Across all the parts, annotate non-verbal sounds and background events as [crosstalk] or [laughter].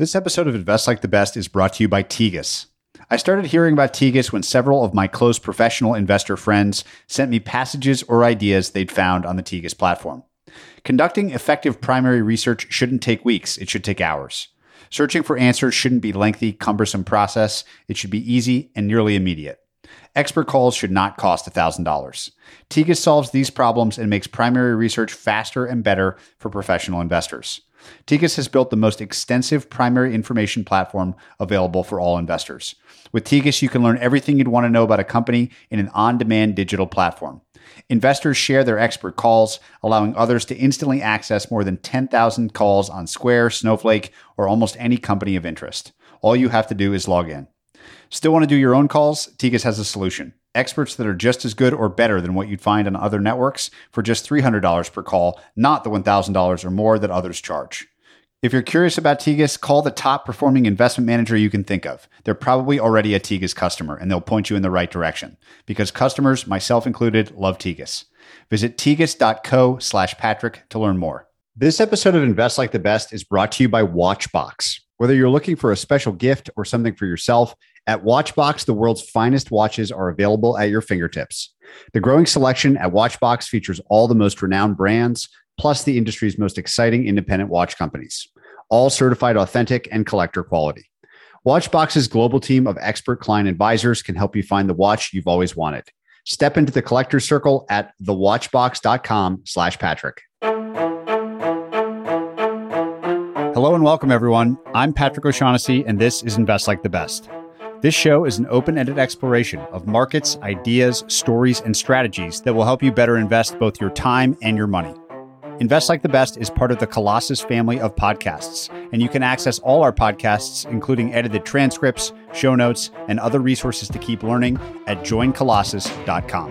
This episode of Invest Like the Best is brought to you by Tegus. I started hearing about Tegus when several of my close professional investor friends sent me passages or ideas they'd found on the Tegus platform. Conducting effective primary research shouldn't take weeks, it should take hours. Searching for answers shouldn't be lengthy, cumbersome process. It should be easy and nearly immediate. Expert calls should not cost $1,000. Tegus solves these problems and makes primary research faster and better for professional investors. Tegus has built the most extensive primary information platform available for all investors. With Tegus, you can learn everything you'd want to know about a company in an on demand digital platform. Investors share their expert calls, allowing others to instantly access more than 10,000 calls on Square, Snowflake, or almost any company of interest. All you have to do is log in. Still want to do your own calls? Tegus has a solution. Experts that are just as good or better than what you'd find on other networks for just $300 per call, not the $1,000 or more that others charge. If you're curious about Tegus, call the top performing investment manager you can think of. They're probably already a Tegus customer and they'll point you in the right direction because customers, myself included, love Tegus. Visit tegus.co slash Patrick to learn more. This episode of Invest Like the Best is brought to you by Watchbox. Whether you're looking for a special gift or something for yourself, at Watchbox, the world's finest watches are available at your fingertips. The growing selection at Watchbox features all the most renowned brands, plus the industry's most exciting independent watch companies, all certified authentic and collector quality. Watchbox's global team of expert client advisors can help you find the watch you've always wanted. Step into the collector circle at thewatchbox.com slash Patrick. Hello and welcome, everyone. I'm Patrick O'Shaughnessy, and this is Invest Like the Best. This show is an open ended exploration of markets, ideas, stories, and strategies that will help you better invest both your time and your money. Invest Like the Best is part of the Colossus family of podcasts, and you can access all our podcasts, including edited transcripts, show notes, and other resources to keep learning at joincolossus.com.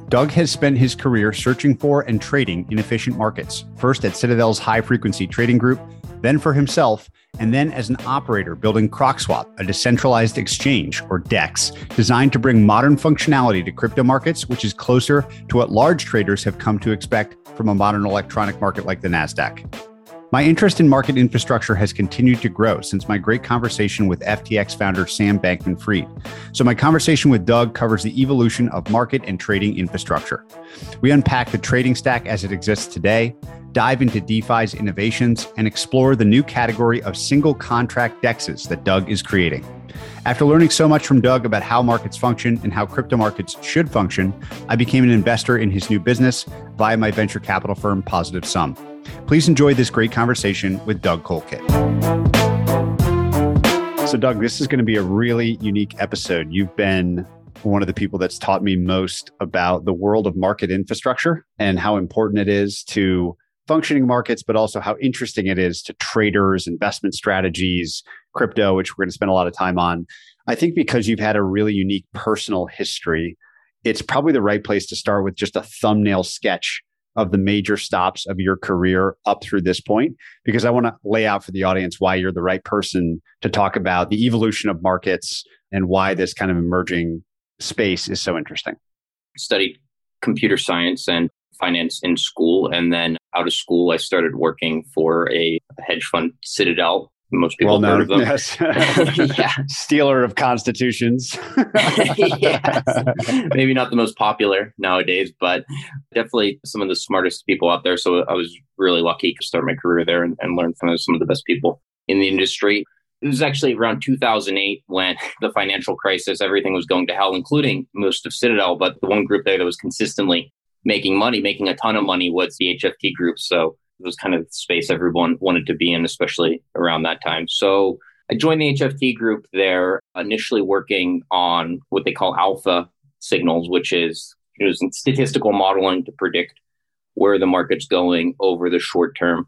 Doug has spent his career searching for and trading inefficient markets, first at Citadel's high frequency trading group, then for himself, and then as an operator building CrocSwap, a decentralized exchange or DEX, designed to bring modern functionality to crypto markets, which is closer to what large traders have come to expect from a modern electronic market like the NASDAQ. My interest in market infrastructure has continued to grow since my great conversation with FTX founder Sam Bankman Fried. So, my conversation with Doug covers the evolution of market and trading infrastructure. We unpack the trading stack as it exists today, dive into DeFi's innovations, and explore the new category of single contract DEXs that Doug is creating. After learning so much from Doug about how markets function and how crypto markets should function, I became an investor in his new business via my venture capital firm, Positive Sum. Please enjoy this great conversation with Doug Colkitt. So, Doug, this is going to be a really unique episode. You've been one of the people that's taught me most about the world of market infrastructure and how important it is to functioning markets, but also how interesting it is to traders, investment strategies, crypto, which we're going to spend a lot of time on. I think because you've had a really unique personal history, it's probably the right place to start with just a thumbnail sketch of the major stops of your career up through this point, because I want to lay out for the audience why you're the right person to talk about the evolution of markets and why this kind of emerging space is so interesting. Studied computer science and finance in school. And then out of school, I started working for a hedge fund, Citadel. Most people well heard of them. Yes. [laughs] yeah. Stealer of constitutions. [laughs] yes. [laughs] Maybe not the most popular nowadays, but definitely some of the smartest people out there. So I was really lucky to start my career there and, and learn from some of the best people in the industry. It was actually around 2008 when the financial crisis, everything was going to hell, including most of Citadel. But the one group there that was consistently making money, making a ton of money was the HFT group. So it was kind of the space everyone wanted to be in, especially around that time. So I joined the HFT group there, initially working on what they call alpha signals, which is using statistical modeling to predict where the market's going over the short term.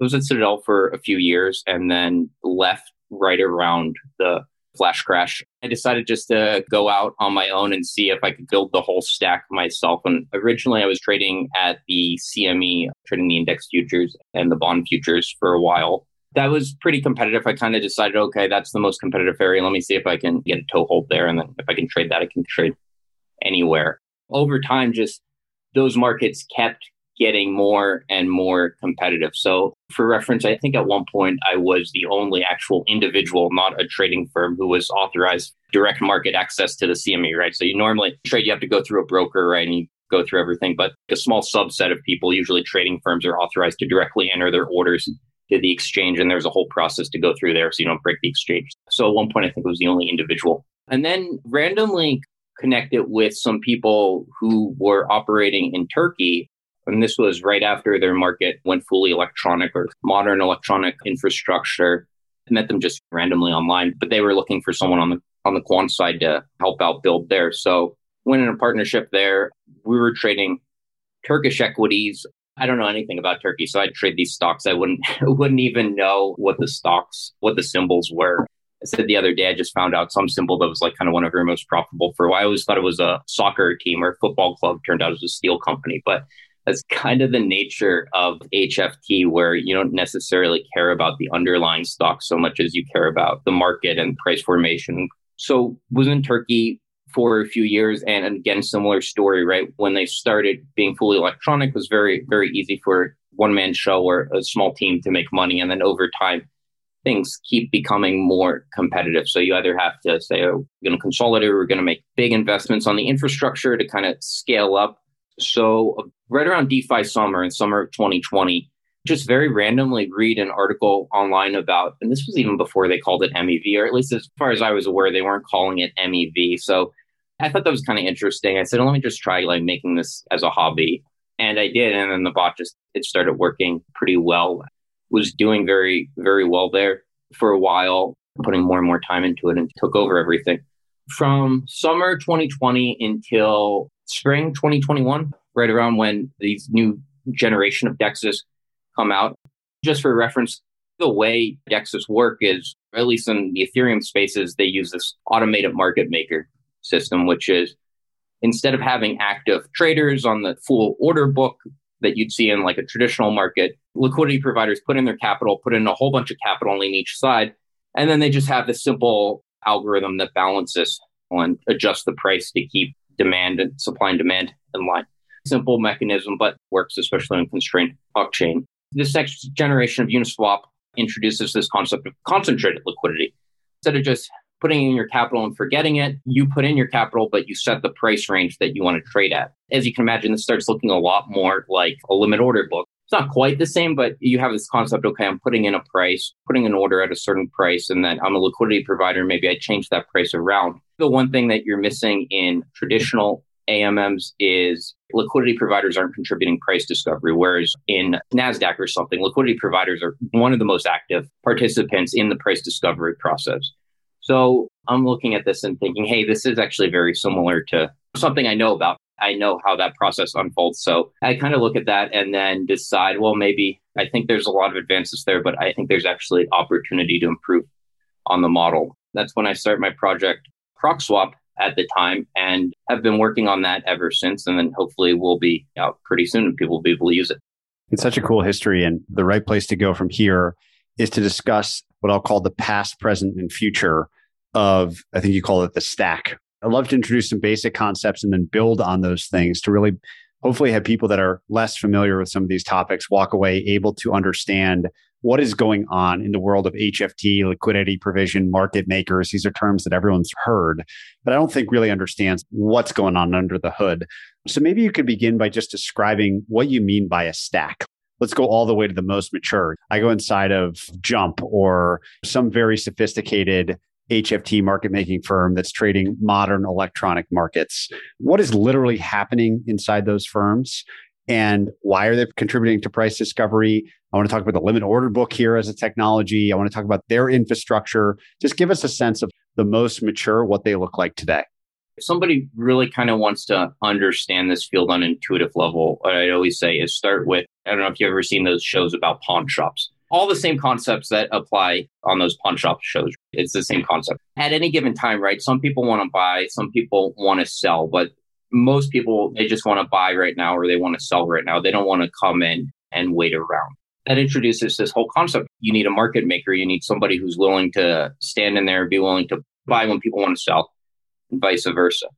I was at Citadel for a few years and then left right around the flash crash. I decided just to go out on my own and see if I could build the whole stack myself. And originally I was trading at the CME, trading the index futures and the bond futures for a while. That was pretty competitive. I kind of decided, okay, that's the most competitive area. Let me see if I can get a toehold there. And then if I can trade that, I can trade anywhere. Over time, just those markets kept getting more and more competitive. So, for reference, I think at one point I was the only actual individual, not a trading firm, who was authorized direct market access to the CME, right? So, you normally trade, you have to go through a broker, right? And you go through everything. But a small subset of people, usually trading firms, are authorized to directly enter their orders to the exchange. And there's a whole process to go through there so you don't break the exchange. So, at one point, I think it was the only individual. And then randomly connected with some people who were operating in Turkey and this was right after their market went fully electronic or modern electronic infrastructure. I met them just randomly online, but they were looking for someone on the on the quant side to help out build there. So went in a partnership there. We were trading Turkish equities. I don't know anything about Turkey, so I'd trade these stocks. I wouldn't [laughs] wouldn't even know what the stocks, what the symbols were. I said the other day, I just found out some symbol that was like kind of one of your most profitable for. I always thought it was a soccer team or football club. Turned out it was a steel company, but that's kind of the nature of HFT, where you don't necessarily care about the underlying stock so much as you care about the market and price formation. So was in Turkey for a few years, and again, similar story, right? When they started being fully electronic, was very very easy for one man show or a small team to make money, and then over time. Things keep becoming more competitive. So you either have to say, oh, we're going to consolidate, or we're going to make big investments on the infrastructure to kind of scale up so, uh, right around DeFi summer in summer of 2020, just very randomly read an article online about, and this was even before they called it MEV, or at least as far as I was aware, they weren't calling it MEV. So, I thought that was kind of interesting. I said, let me just try like making this as a hobby. And I did. And then the bot just, it started working pretty well. Was doing very, very well there for a while, putting more and more time into it and took over everything. From summer 2020 until spring 2021, right around when these new generation of DEXs come out. Just for reference, the way DEXs work is, at least in the Ethereum spaces, they use this automated market maker system, which is instead of having active traders on the full order book that you'd see in like a traditional market, liquidity providers put in their capital, put in a whole bunch of capital on each side, and then they just have this simple algorithm that balances and adjusts the price to keep demand and supply and demand in line. Simple mechanism, but works especially on constrained blockchain. This next generation of Uniswap introduces this concept of concentrated liquidity. Instead of just putting in your capital and forgetting it, you put in your capital, but you set the price range that you want to trade at. As you can imagine, this starts looking a lot more like a limit order book. It's not quite the same, but you have this concept okay, I'm putting in a price, putting an order at a certain price, and then I'm a liquidity provider. Maybe I change that price around the one thing that you're missing in traditional AMMs is liquidity providers aren't contributing price discovery, whereas in NASDAQ or something, liquidity providers are one of the most active participants in the price discovery process. So I'm looking at this and thinking, hey, this is actually very similar to something I know about. I know how that process unfolds. So I kind of look at that and then decide, well, maybe I think there's a lot of advances there, but I think there's actually opportunity to improve on the model. That's when I start my project CrocSwap at the time and have been working on that ever since. And then hopefully we'll be out pretty soon and people will be able to use it. It's such a cool history. And the right place to go from here is to discuss what I'll call the past, present, and future of, I think you call it the stack. I'd love to introduce some basic concepts and then build on those things to really hopefully have people that are less familiar with some of these topics walk away able to understand what is going on in the world of HFT, liquidity provision, market makers. These are terms that everyone's heard, but I don't think really understands what's going on under the hood. So maybe you could begin by just describing what you mean by a stack. Let's go all the way to the most mature. I go inside of Jump or some very sophisticated HFT market making firm that's trading modern electronic markets. What is literally happening inside those firms? and why are they contributing to price discovery? I want to talk about the limit order book here as a technology. I want to talk about their infrastructure. Just give us a sense of the most mature, what they look like today. If somebody really kind of wants to understand this field on an intuitive level, I always say is start with I don't know if you've ever seen those shows about pawn shops. All the same concepts that apply on those pawn shop shows. It's the same concept. At any given time, right? Some people want to buy, some people want to sell, but most people, they just want to buy right now or they want to sell right now. They don't want to come in and wait around. That introduces this whole concept. You need a market maker. You need somebody who's willing to stand in there, be willing to buy when people want to sell, and vice versa.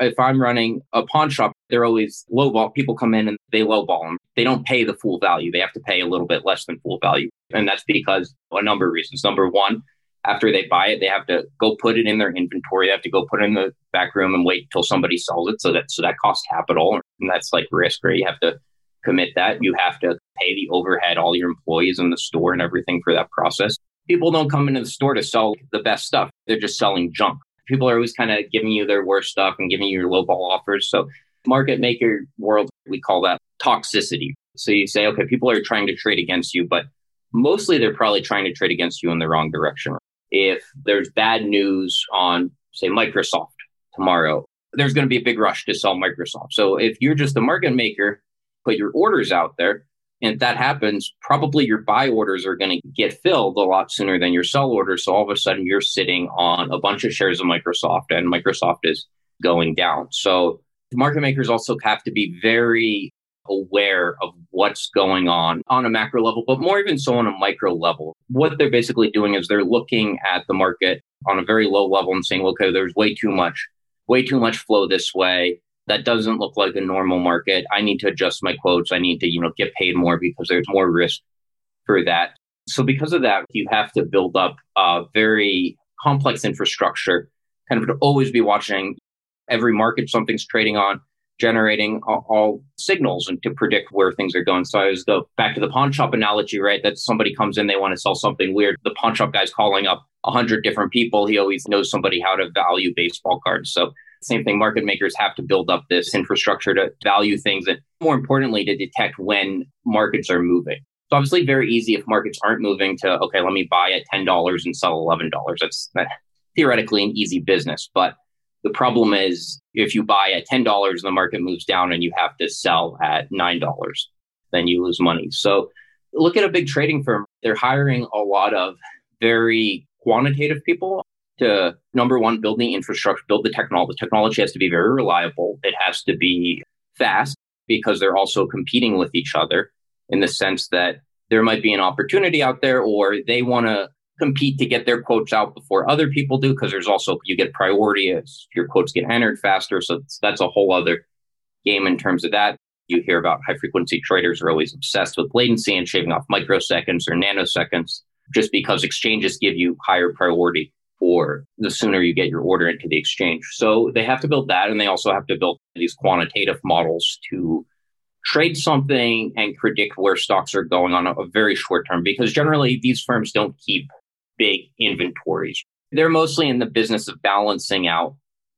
If I'm running a pawn shop, they're always lowball. People come in and they lowball them. They don't pay the full value. They have to pay a little bit less than full value. And that's because a number of reasons. Number one, after they buy it, they have to go put it in their inventory. They have to go put it in the back room and wait till somebody sells it. So that so that costs capital, and that's like risk, right? You have to commit that. You have to pay the overhead, all your employees in the store and everything for that process. People don't come into the store to sell the best stuff. They're just selling junk. People are always kind of giving you their worst stuff and giving you your lowball offers. So market maker world, we call that toxicity. So you say, okay, people are trying to trade against you, but mostly they're probably trying to trade against you in the wrong direction. If there's bad news on, say, Microsoft tomorrow, there's going to be a big rush to sell Microsoft. So if you're just a market maker, put your orders out there, and if that happens, probably your buy orders are going to get filled a lot sooner than your sell orders. So all of a sudden, you're sitting on a bunch of shares of Microsoft, and Microsoft is going down. So market makers also have to be very aware of what's going on on a macro level, but more even so on a micro level. What they're basically doing is they're looking at the market on a very low level and saying, okay, there's way too much, way too much flow this way. That doesn't look like a normal market. I need to adjust my quotes. I need to, you know, get paid more because there's more risk for that. So because of that, you have to build up a very complex infrastructure, kind of to always be watching every market something's trading on generating all, signals and to predict where things are going. So I always go back to the pawn shop analogy, right? That somebody comes in, they want to sell something weird. The pawn shop guy's calling up a hundred different people. He always knows somebody how to value baseball cards. So same thing, market makers have to build up this infrastructure to value things and more importantly, to detect when markets are moving. So obviously very easy if markets aren't moving to, okay, let me buy at $10 and sell $11. That's that, theoretically an easy business. But the problem is if you buy at $10 and the market moves down and you have to sell at $9, then you lose money. So look at a big trading firm. They're hiring a lot of very quantitative people to number one, build the infrastructure, build the technology. The technology has to be very reliable. It has to be fast because they're also competing with each other in the sense that there might be an opportunity out there or they want to compete to get their quotes out before other people do because there's also you get priority as your quotes get entered faster so that's a whole other game in terms of that you hear about high frequency traders are always obsessed with latency and shaving off microseconds or nanoseconds just because exchanges give you higher priority for the sooner you get your order into the exchange so they have to build that and they also have to build these quantitative models to trade something and predict where stocks are going on a, a very short term because generally these firms don't keep big inventories. They're mostly in the business of balancing out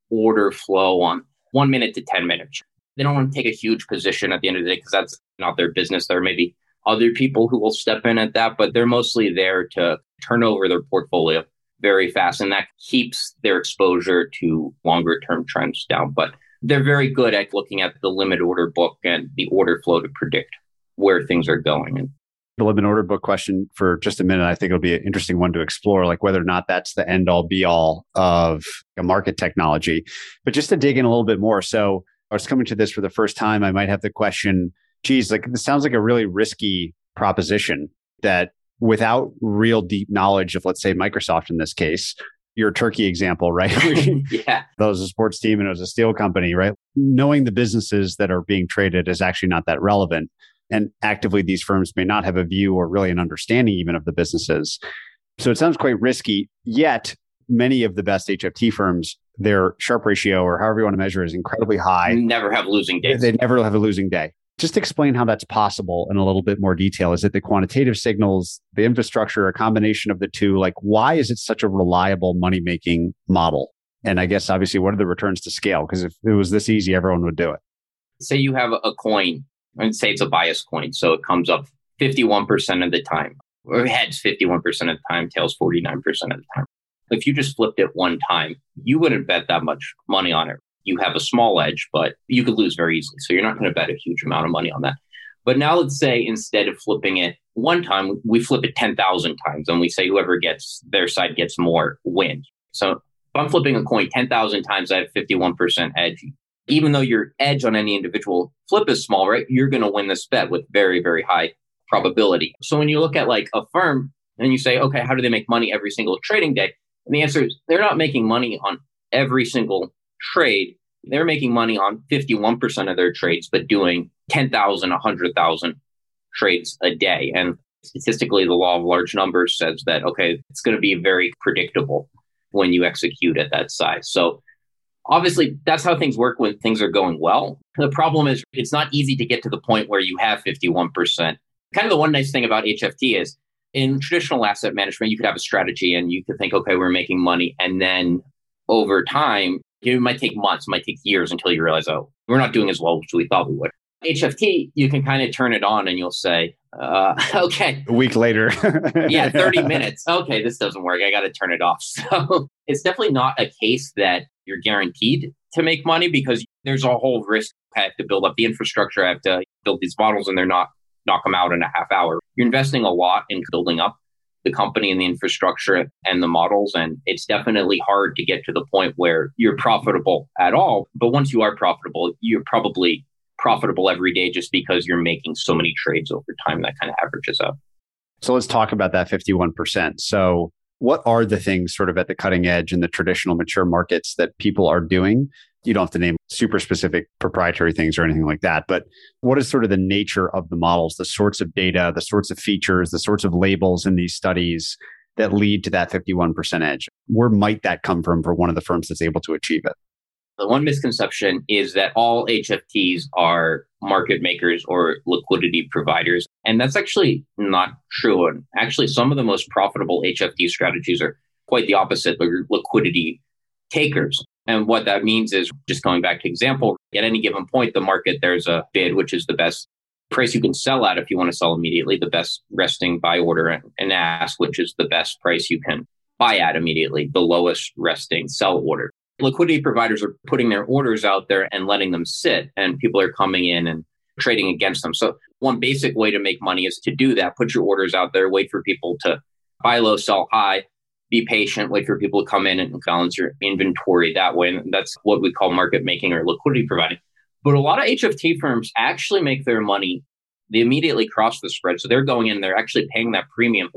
order flow on one minute to 10 minutes. They don't want to take a huge position at the end of the day because that's not their business. There may be other people who will step in at that, but they're mostly there to turn over their portfolio very fast. And that keeps their exposure to longer term trends down. But they're very good at looking at the limit order book and the order flow to predict where things are going. And the limit order book question for just a minute. I think it'll be an interesting one to explore, like whether or not that's the end all be all of a market technology. But just to dig in a little bit more. So I was coming to this for the first time. I might have the question, geez, like this sounds like a really risky proposition that without real deep knowledge of, let's say, Microsoft in this case, your turkey example, right? [laughs] [laughs] yeah. That was a sports team and it was a steel company, right? Knowing the businesses that are being traded is actually not that relevant. And actively, these firms may not have a view or really an understanding even of the businesses. So it sounds quite risky. Yet, many of the best HFT firms, their Sharpe ratio or however you want to measure is incredibly high. They never have losing days. They never have a losing day. Just explain how that's possible in a little bit more detail. Is it the quantitative signals, the infrastructure, a combination of the two? Like, why is it such a reliable money making model? And I guess obviously, what are the returns to scale? Because if it was this easy, everyone would do it. Say you have a coin and say it's a bias coin. So it comes up 51% of the time, or heads 51% of the time, tails 49% of the time. If you just flipped it one time, you wouldn't bet that much money on it. You have a small edge, but you could lose very easily. So you're not going to bet a huge amount of money on that. But now let's say instead of flipping it one time, we flip it 10,000 times and we say whoever gets their side gets more wins. So if I'm flipping a coin 10,000 times, I have 51% edge. Even though your edge on any individual flip is small, right? You're going to win this bet with very, very high probability. So when you look at like a firm and you say, okay, how do they make money every single trading day? And the answer is they're not making money on every single trade. They're making money on 51% of their trades, but doing 10,000, 100,000 trades a day. And statistically, the law of large numbers says that, okay, it's going to be very predictable when you execute at that size. So obviously, that's how things work when things are going well. The problem is it's not easy to get to the point where you have 51%. Kind of the one nice thing about HFT is in traditional asset management, you could have a strategy and you could think, okay, we're making money. And then over time, it might take months, it might take years until you realize, oh, we're not doing as well as we thought we would. HFT, you can kind of turn it on and you'll say, uh, [laughs] okay. A week later. [laughs] yeah, 30 [laughs] minutes. Okay, this doesn't work. I got to turn it off. So it's definitely not a case that you're guaranteed to make money because there's a whole risk. I have to build up the infrastructure. I have to build these models and they're not knock them out in a half hour. You're investing a lot in building up the company and the infrastructure and the models. And it's definitely hard to get to the point where you're profitable at all. But once you are profitable, you're probably profitable every day just because you're making so many trades over time that kind of averages up. So let's talk about that 51%. So, what are the things sort of at the cutting edge in the traditional mature markets that people are doing you don't have to name super specific proprietary things or anything like that. But what is sort of the nature of the models, the sorts of data, the sorts of features, the sorts of labels in these studies that lead to that 51% edge? Where might that come from for one of the firms that's able to achieve it? The one misconception is that all HFTs are market makers or liquidity providers. And that's actually not true. And actually, some of the most profitable HFT strategies are quite the opposite. They're liquidity takers. And what that means is just going back to example, at any given point, the market, there's a bid, which is the best price you can sell at if you want to sell immediately, the best resting buy order, and, and ask, which is the best price you can buy at immediately, the lowest resting sell order. Liquidity providers are putting their orders out there and letting them sit, and people are coming in and trading against them. So, one basic way to make money is to do that. Put your orders out there, wait for people to buy low, sell high, be patient, wait for people to come in and balance your inventory that way. And that's what we call market making or liquidity providing. But a lot of HFT firms actually make their money, they immediately cross the spread. So they're going in, they're actually paying that premium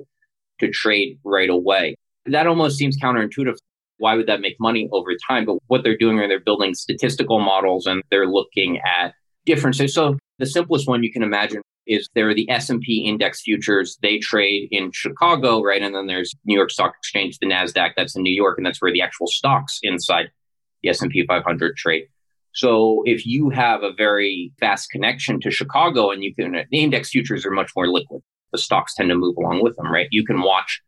to trade right away. That almost seems counterintuitive. Why would that make money over time? But what they're doing are they're building statistical models and they're looking at differences. So the simplest one you can imagine is there are the S&P index futures. They trade in Chicago, right? And then there's New York Stock Exchange, the NASDAQ, that's in New York. And that's where the actual stocks inside the S&P 500 trade. So if you have a very fast connection to Chicago and you can, the index futures are much more liquid. The stocks tend to move along with them, right? You can watch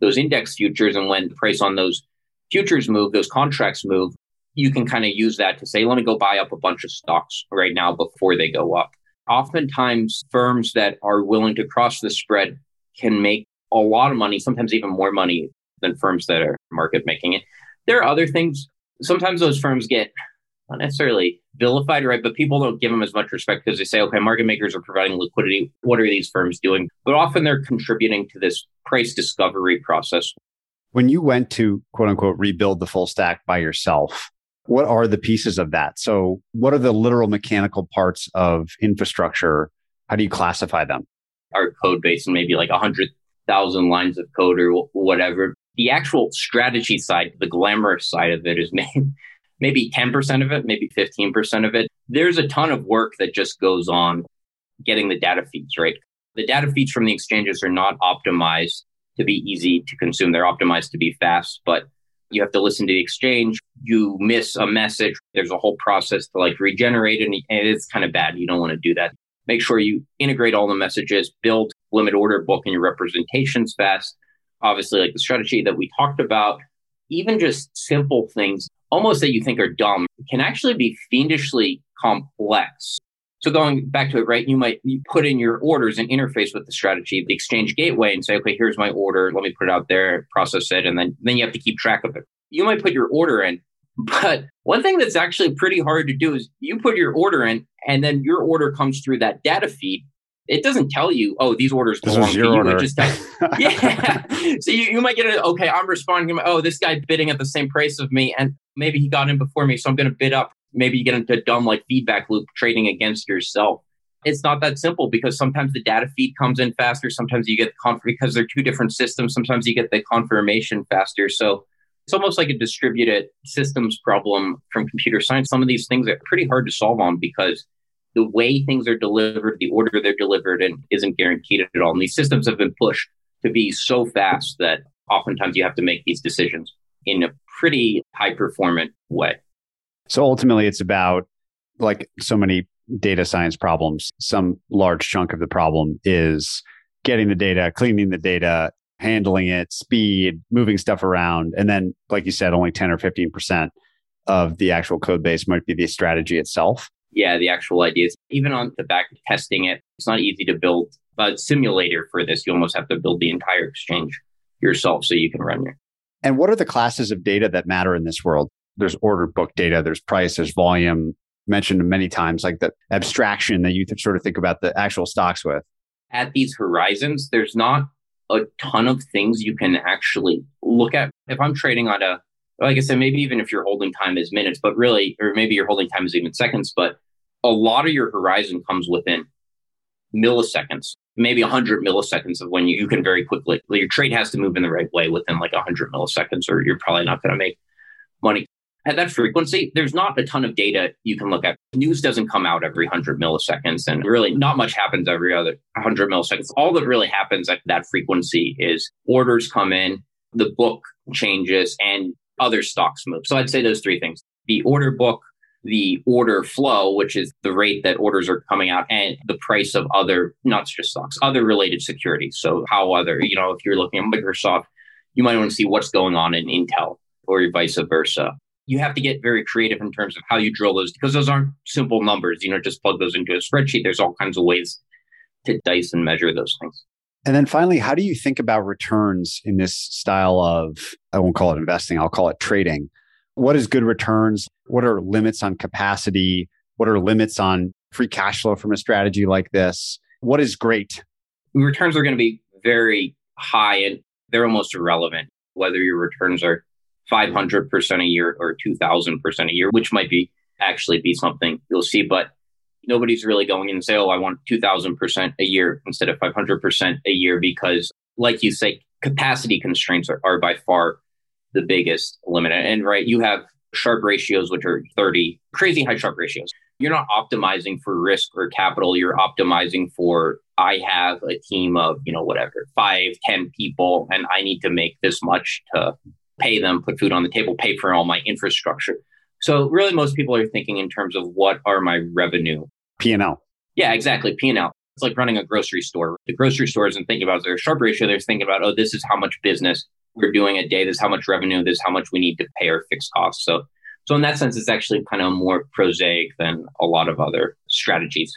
those index futures and when the price on those futures move, those contracts move, you can kind of use that to say, let me go buy up a bunch of stocks right now before they go up oftentimes firms that are willing to cross the spread can make a lot of money, sometimes even more money than firms that are market making it. There are other things. Sometimes those firms get not necessarily vilified, right? But people don't give them as much respect because they say, okay, market makers are providing liquidity. What are these firms doing? But often they're contributing to this price discovery process. When you went to quote unquote rebuild the full stack by yourself, what are the pieces of that? So, what are the literal mechanical parts of infrastructure? How do you classify them? Our code base and maybe like 100,000 lines of code or whatever. The actual strategy side, the glamorous side of it is [laughs] maybe 10% of it, maybe 15% of it. There's a ton of work that just goes on getting the data feeds, right? The data feeds from the exchanges are not optimized to be easy to consume. They're optimized to be fast, but you have to listen to the exchange. You miss a message. There's a whole process to like regenerate. And it's kind of bad. You don't want to do that. Make sure you integrate all the messages, build limit order book and your representations fast. Obviously, like the strategy that we talked about, even just simple things almost that you think are dumb can actually be fiendishly complex. So going back to it, right? You might you put in your orders and interface with the strategy, the exchange gateway, and say, okay, here's my order. Let me put it out there, process it, and then then you have to keep track of it. You might put your order in, [laughs] But one thing that's actually pretty hard to do is you put your order in and then your order comes through that data feed. It doesn't tell you, oh, these orders This belong to you. order. It just tells, [laughs] [laughs] yeah. so you, you might get a, okay, I'm responding. Oh, this guy bidding at the same price of me. And maybe he got in before me. So I'm going to bid up. Maybe you get into a dumb like feedback loop trading against yourself. It's not that simple because sometimes the data feed comes in faster. Sometimes you get the conf- because they're two different systems. Sometimes you get the confirmation faster. So it's almost like a distributed systems problem from computer science. Some of these things are pretty hard to solve on because the way things are delivered, the order they're delivered in isn't guaranteed at all. And these systems have been pushed to be so fast that oftentimes you have to make these decisions in a pretty high performant way. So ultimately, it's about like so many data science problems. Some large chunk of the problem is getting the data, cleaning the data, handling it, speed, moving stuff around. And then, like you said, only 10 or 15% of the actual code base might be the strategy itself. Yeah, the actual ideas, even on the back testing it, it's not easy to build a simulator for this. You almost have to build the entire exchange yourself so you can run it. And what are the classes of data that matter in this world? There's order book data, there's price, there's volume, mentioned many times, like the abstraction that you sort of think about the actual stocks with. At these horizons, there's not a ton of things you can actually look at. If I'm trading on a, like I said, maybe even if your holding time is minutes, but really, or maybe your holding time is even seconds, but a lot of your horizon comes within milliseconds, maybe 100 milliseconds of when you, you can very quickly, your trade has to move in the right way within like 100 milliseconds, or you're probably not going to make money. At that frequency, there's not a ton of data you can look at. News doesn't come out every 100 milliseconds, and really not much happens every other 100 milliseconds. All that really happens at that frequency is orders come in, the book changes, and other stocks move. So I'd say those three things the order book, the order flow, which is the rate that orders are coming out, and the price of other, not just stocks, other related securities. So, how other, you know, if you're looking at Microsoft, you might want to see what's going on in Intel or vice versa. You have to get very creative in terms of how you drill those because those aren't simple numbers. You know, just plug those into a spreadsheet. There's all kinds of ways to dice and measure those things. And then finally, how do you think about returns in this style of, I won't call it investing, I'll call it trading? What is good returns? What are limits on capacity? What are limits on free cash flow from a strategy like this? What is great? Returns are going to be very high and they're almost irrelevant, whether your returns are 500% a year or 2000% a year, which might be actually be something you'll see. But nobody's really going in and say, oh, I want 2000% a year instead of 500% a year because, like you say, capacity constraints are, are by far the biggest limit. And right, you have Sharpe ratios, which are 30, crazy high Sharpe ratios. You're not optimizing for risk or capital. You're optimizing for, I have a team of, you know, whatever, five, ten people, and I need to make this much to pay them, put food on the table, pay for all my infrastructure. So really most people are thinking in terms of what are my revenue P&L. yeah, exactly. P&L. It's like running a grocery store. The grocery store isn't thinking about their Sharpe ratio. They're thinking about, oh, this is how much business we're doing a day. This is how much revenue. This is how much we need to pay our fixed costs. So, so in that sense, it's actually kind of more prosaic than a lot of other strategies.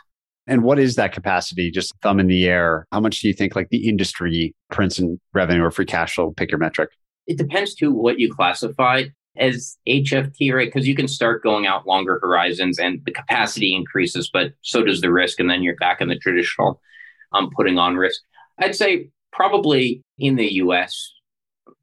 And what is that capacity? Just thumb in the air. How much do you think like the industry prints in revenue or free cash flow? Pick your metric. It depends to what you classify as HFT, right? Because you can start going out longer horizons and the capacity increases, but so does the risk. And then you're back in the traditional um, putting on risk. I'd say probably in the US,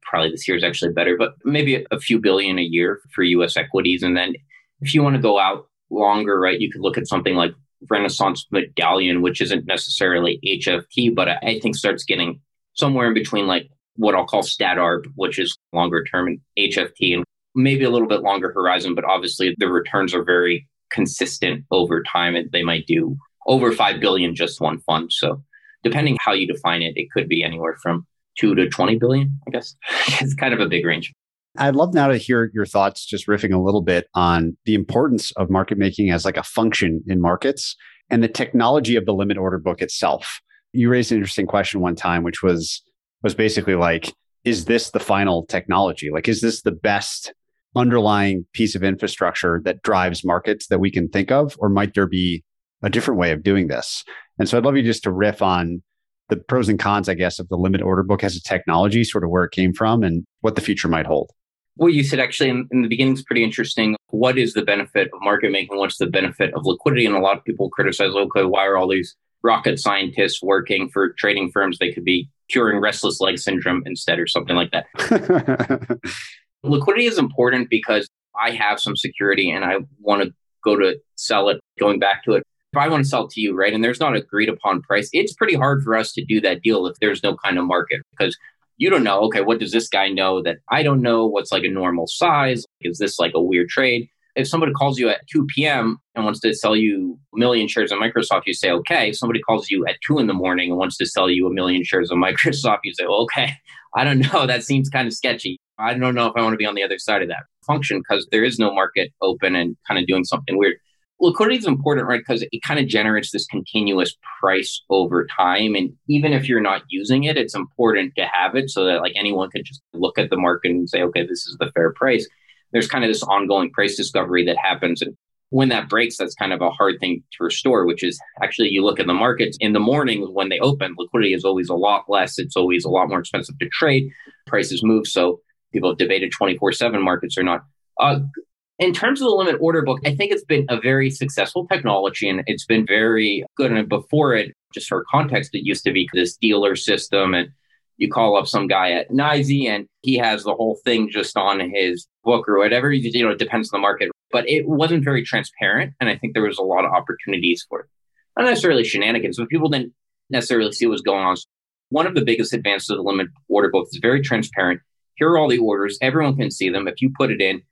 probably this year is actually better, but maybe a, few billion a year for US equities. And then if you want to go out longer, right, you could look at something like Renaissance Medallion, which isn't necessarily HFT, but I think starts getting somewhere in between like what I'll call stat arb, which is longer term and HFT and maybe a little bit longer horizon, but obviously the returns are very consistent over time and they might do over 5 billion just one fund. So depending how you define it, it could be anywhere from 2 to 20 billion, I guess. [laughs] it's kind of a big range. I'd love now to hear your thoughts, just riffing a little bit on the importance of market making as like a function in markets and the technology of the limit order book itself. You raised an interesting question one time, which was was basically like, is this the final technology? Like, is this the best underlying piece of infrastructure that drives markets that we can think of, or might there be a different way of doing this? And so I'd love you just to riff on the pros and cons, I guess, of the limit order book as a technology, sort of where it came from and what the future might hold. what you said actually in, in the beginning is pretty interesting. What is the benefit of market making? What's the benefit of liquidity? And a lot of people criticize, okay, why are all these rocket scientists working for trading firms? They could be curing restless leg syndrome instead or something like that. [laughs] liquidity is important because I have some security and I want to go to sell it, going back to it. If I want to sell to you, right, and there's not agreed upon price, it's pretty hard for us to do that deal if there's no kind of market because you don't know, okay, what does this guy know that I don't know? What's like a normal size? Is this like a weird trade? If somebody calls you at 2 p.m. and wants to sell you a million shares of Microsoft, you say, okay. If somebody calls you at 2 in the morning and wants to sell you a million shares of Microsoft, you say, okay, I don't know. [laughs] That seems kind of sketchy. I don't know if I want to be on the other side of that function because there is no market open and kind of doing something weird liquidity is important, right? Because it kind of generates this continuous price over time. And even if you're not using it, it's important to have it so that like anyone can just look at the market and say, okay, this is the fair price. There's kind of this ongoing price discovery that happens. And when that breaks, that's kind of a hard thing to restore, which is actually you look at the markets in the morning when they open, liquidity is always a lot less. It's always a lot more expensive to trade. Prices move. So people have debated 24 7 markets or not. Uh, in terms of the limit order book, I think it's been a very successful technology and it's been very good. And before it, just for context, it used to be this dealer system and you call up some guy at NYSE and he has the whole thing just on his book or whatever. You know, it depends on the market, but it wasn't very transparent. And I think there was a lot of opportunities for it. Not necessarily shenanigans, but people didn't necessarily see what was going on. One of the biggest advances of the limit order book is very transparent. Here are all the orders. Everyone can see them. If you put it in,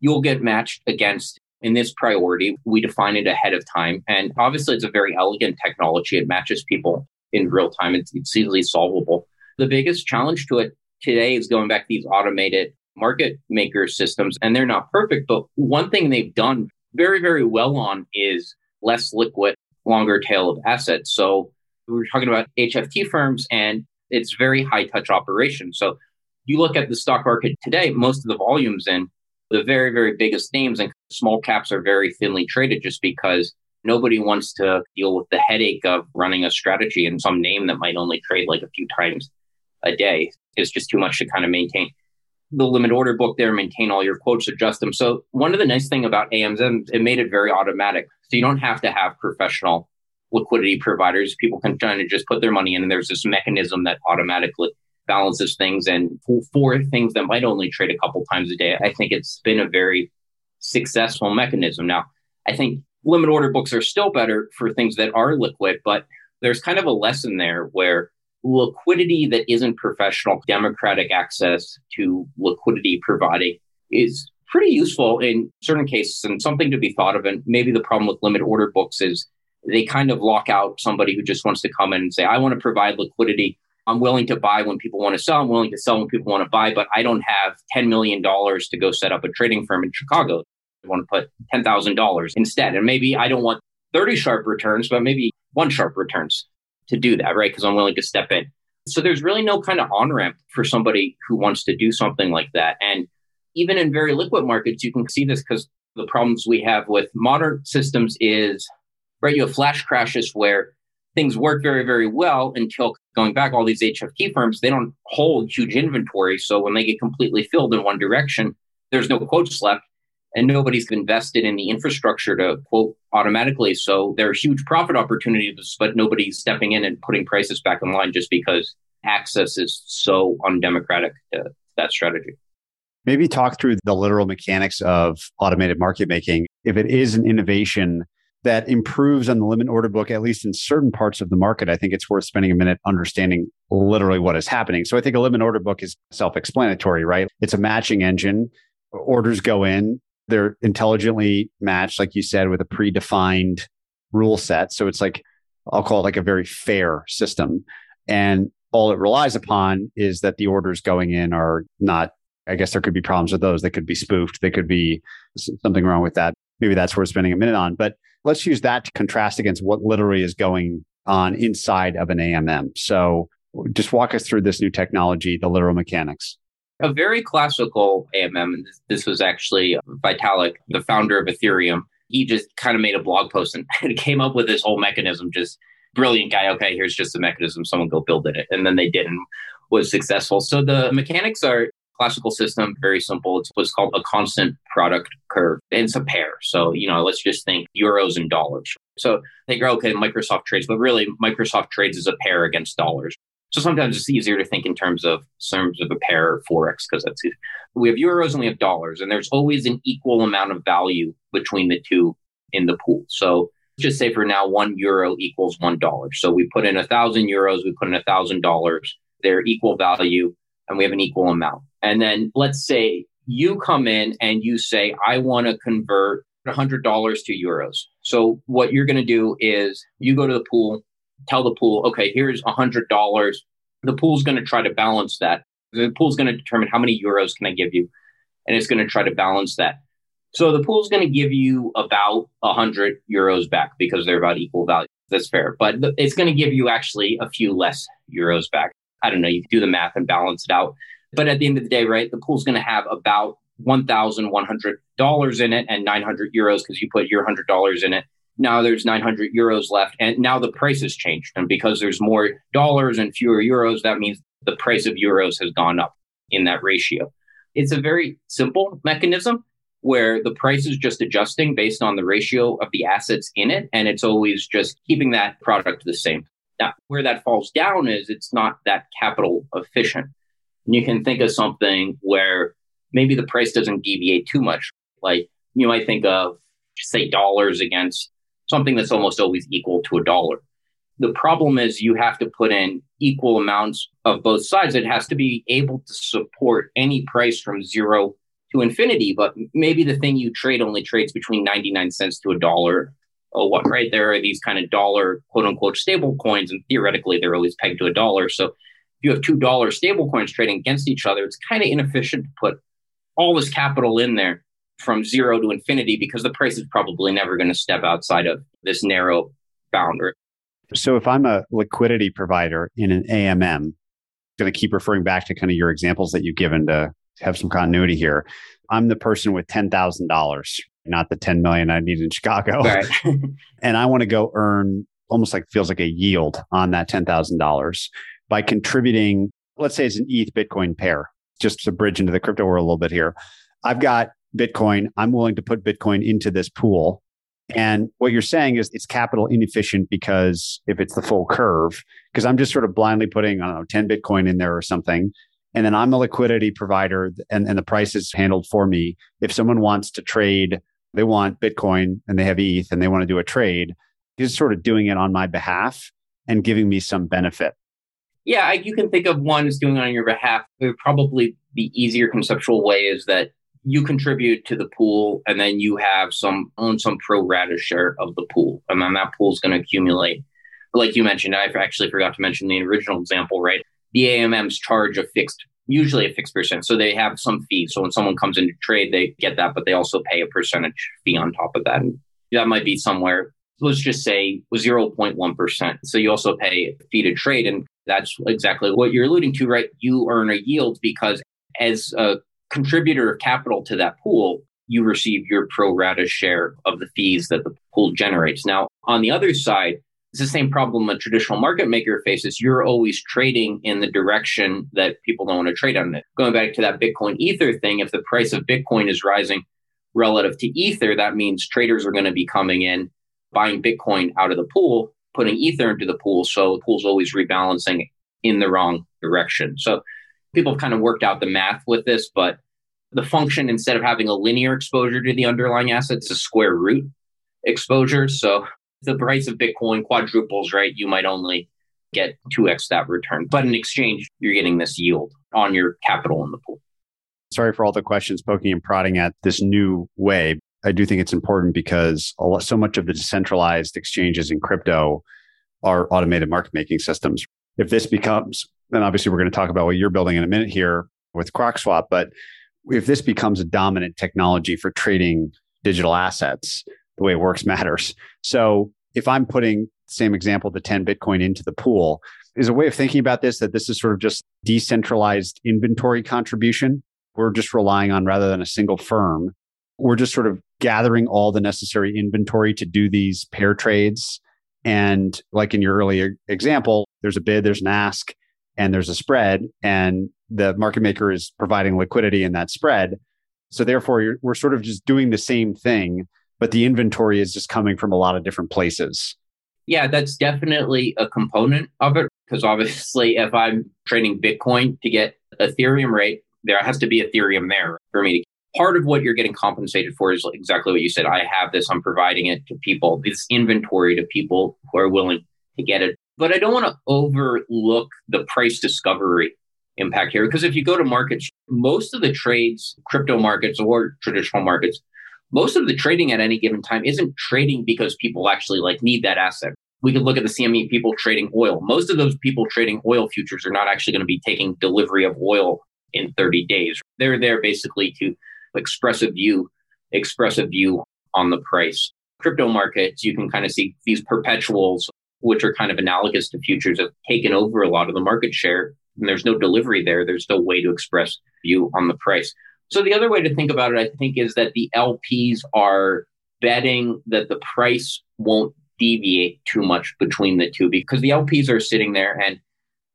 you'll get matched against in this priority. We define it ahead of time. And obviously, it's a very elegant technology. It matches people in real time, it's, it's easily solvable. The biggest challenge to it today is going back to these automated market maker systems, and they're not perfect. But one thing they've done very, very well on is less liquid, longer tail of assets. So we are talking about HFT firms, and it's very high touch operation. So you look at the stock market today, most of the volumes in the very, very biggest names and small caps are very thinly traded just because nobody wants to deal with the headache of running a strategy in some name that might only trade like a few times a day. It's just too much to kind of maintain. The limit order book there, maintain all your quotes, adjust them. So one of the nice thing about AMM, it made it very automatic. So you don't have to have professional liquidity providers. People can kind of just put their money in and there's this mechanism that automatically balances things and for things that might only trade a couple times a day, I think it's been a very successful mechanism. Now, I think limit order books are still better for things that are liquid, but there's kind of a lesson there where liquidity that isn't professional, democratic access to liquidity providing is pretty useful in certain cases and something to be thought of. And maybe the problem with limit order books is they kind of lock out somebody who just wants to come in and say, I want to provide liquidity I'm willing to buy when people want to sell. I'm willing to sell when people want to buy, but I don't have $10 million to go set up a trading firm in Chicago. I want to put $10,000 instead. And maybe I don't want 30 Sharpe returns, but maybe one Sharpe returns to do that, right? Because I'm willing to step in. So there's really no kind of on ramp for somebody who wants to do something like that. And even in very liquid markets, you can see this because the problems we have with modern systems is, right, you have flash crashes where things work very, very well until going back, all these HFT firms, they don't hold huge inventory. So when they get completely filled in one direction, there's no quotes left and nobody's invested in the infrastructure to quote automatically. So there are huge profit opportunities, but nobody's stepping in and putting prices back in line just because access is so undemocratic to that strategy. Maybe talk through the literal mechanics of automated market making. If it is an innovation that improves on the limit order book, at least in certain parts of the market, I think it's worth spending a minute understanding literally what is happening. So I think a limit order book is self explanatory, right? It's a matching engine. Orders go in, they're intelligently matched, like you said, with a predefined rule set. So it's like, I'll call it like a very fair system. And all it relies upon is that the orders going in are not, I guess there could be problems with those. They could be spoofed. They could be something wrong with that. Maybe that's worth spending a minute on. But let's use that to contrast against what literally is going on inside of an AMM. So just walk us through this new technology, the literal mechanics. A very classical AMM, and this was actually uh, Vitalik, the founder of Ethereum. He just kind of made a blog post [laughs] and, came up with this whole mechanism. Just brilliant guy. Okay, here's just the mechanism. Someone go build it. And then they did and was successful. So the mechanics are classical system, very simple. It's what's called a constant product curve. And it's a pair. So, you know, let's just think euros and dollars. So they go, okay, Microsoft trades, but really Microsoft trades as a pair against dollars. So sometimes it's easier to think in terms of terms of a pair of forex because that's it. We have euros and we have dollars, and there's always an equal amount of value between the two in the pool. So just say for now, one euro equals one dollar. So we put in a thousand euros, we put in a thousand dollars. They're equal value, and we have an equal amount. And then let's say you come in and you say, I want to convert $100 to euros. So what you're going to do is you go to the pool, tell the pool, okay, here's $100. The pool's going to try to balance that. The pool's going to determine how many euros can I give you, and it's going to try to balance that. So the pool's going to give you about 100 euros back because they're about equal value. That's fair. But it's going to give you actually a few less euros back. I don't know. You can do the math and balance it out. But at the end of the day, right, the pool's going to have about $1,100 in it and 900 euros because you put your $100 in it. Now there's 900 euros left. And now the price has changed. And because there's more dollars and fewer euros, that means the price of euros has gone up in that ratio. It's a very simple mechanism where the price is just adjusting based on the ratio of the assets in it. And it's always just keeping that product the same. Now, where that falls down is it's not that capital efficient. And you can think of something where maybe the price doesn't deviate too much. Like you might think of, say, dollars against something that's almost always equal to a dollar. The problem is you have to put in equal amounts of both sides. It has to be able to support any price from zero to infinity, but maybe the thing you trade only trades between 99 cents to a dollar. Oh, what, right? There are these kind of dollar, quote unquote, stable coins, and theoretically they're always pegged to a dollar. So if you have two dollar stable coins trading against each other, it's kind of inefficient to put all this capital in there from zero to infinity because the price is probably never going to step outside of this narrow boundary. So if I'm a liquidity provider in an AMM, going to keep referring back to kind of your examples that you've given to have some continuity here. I'm the person with $10,000, not the 10 million I need in Chicago. Right. [laughs] and I want to go earn almost like feels like a yield on that $10,000 by contributing, let's say it's an ETH Bitcoin pair, just to bridge into the crypto world a little bit here. I've got Bitcoin. I'm willing to put Bitcoin into this pool. And what you're saying is it's capital inefficient because if it's the full curve, because I'm just sort of blindly putting, I don't know, 10 Bitcoin in there or something and then I'm a liquidity provider and, and the price is handled for me. If someone wants to trade, they want Bitcoin and they have ETH and they want to do a trade, he's sort of doing it on my behalf and giving me some benefit. Yeah, you can think of one as doing it on your behalf. Probably the easier conceptual way is that you contribute to the pool and then you have some own some pro rata share of the pool. And then that pool is going to accumulate. Like you mentioned, I actually forgot to mention the original example, right? the AMMs charge a fixed, usually a fixed percent. So they have some fee. So when someone comes into trade, they get that, but they also pay a percentage fee on top of that. And that might be somewhere, let's just say 0.1%. So you also pay a fee to trade. And that's exactly what you're alluding to, right? You earn a yield because as a contributor of capital to that pool, you receive your pro rata share of the fees that the pool generates. Now, on the other side, it's the same problem a traditional market maker faces. You're always trading in the direction that people don't want to trade on it. Going back to that Bitcoin Ether thing, if the price of Bitcoin is rising relative to Ether, that means traders are going to be coming in, buying Bitcoin out of the pool, putting Ether into the pool. So the pool's always rebalancing in the wrong direction. So people have kind of worked out the math with this, but the function, instead of having a linear exposure to the underlying assets, is a square root exposure. So the price of Bitcoin quadruples, right, you might only get 2x that return. But in exchange, you're getting this yield on your capital in the pool. Sorry for all the questions poking and prodding at this new way. I do think it's important because lot, so much of the decentralized exchanges in crypto are automated market making systems. If this becomes, and obviously we're going to talk about what you're building in a minute here with CrocSwap, but if this becomes a dominant technology for trading digital assets, the way it works [laughs] matters. So if I'm putting the same example, the 10 Bitcoin into the pool, is a way of thinking about this that this is sort of just decentralized inventory contribution. We're just relying on rather than a single firm. We're just sort of gathering all the necessary inventory to do these pair trades. And like in your earlier example, there's a bid, there's an ask, and there's a spread. And the market maker is providing liquidity in that spread. So therefore, we're sort of just doing the same thing, but the inventory is just coming from a lot of different places. Yeah, that's definitely a component of it. Because obviously, if I'm trading Bitcoin to get Ethereum rate, there has to be Ethereum there for me to. Part of what you're getting compensated for is exactly what you said. I have this, I'm providing it to people, this inventory to people who are willing to get it. But I don't want to overlook the price discovery impact here. Because if you go to markets, most of the trades, crypto markets or traditional markets, most of the trading at any given time isn't trading because people actually like need that asset. We could look at the CME people trading oil. Most of those people trading oil futures are not actually going to be taking delivery of oil in 30 days. They're there basically to express a view, express a view on the price. Crypto markets, you can kind of see these perpetuals, which are kind of analogous to futures, have taken over a lot of the market share and there's no delivery there, there's no way to express view on the price. So the other way to think about it, I think, is that the LPs are betting that the price won't deviate too much between the two because the LPs are sitting there and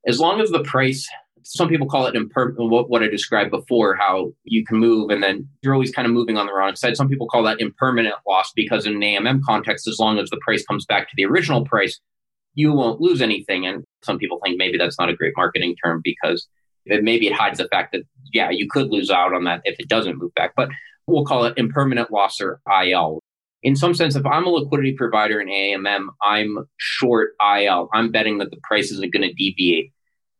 as long as the price some people call it what, what i described before how you can move and then you're always kind of moving on the wrong side some people call that impermanent loss because in an amm context as long as the price comes back to the original price you won't lose anything. And some people think maybe that's not a great marketing term because it, maybe it hides the fact that, yeah, you could lose out on that if it doesn't move back. But we'll call it impermanent loss or IL. In some sense, if I'm a liquidity provider in AMM, I'm short IL. I'm betting that the price isn't going to deviate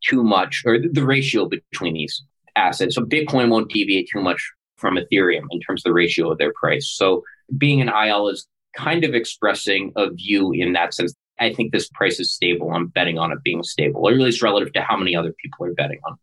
too much or the ratio between these assets. So Bitcoin won't deviate too much from Ethereum in terms of the ratio of their price. So being an IL is kind of expressing a view in that sense I think this price is stable. I'm betting on it being stable, or at least relative to how many other people are betting on.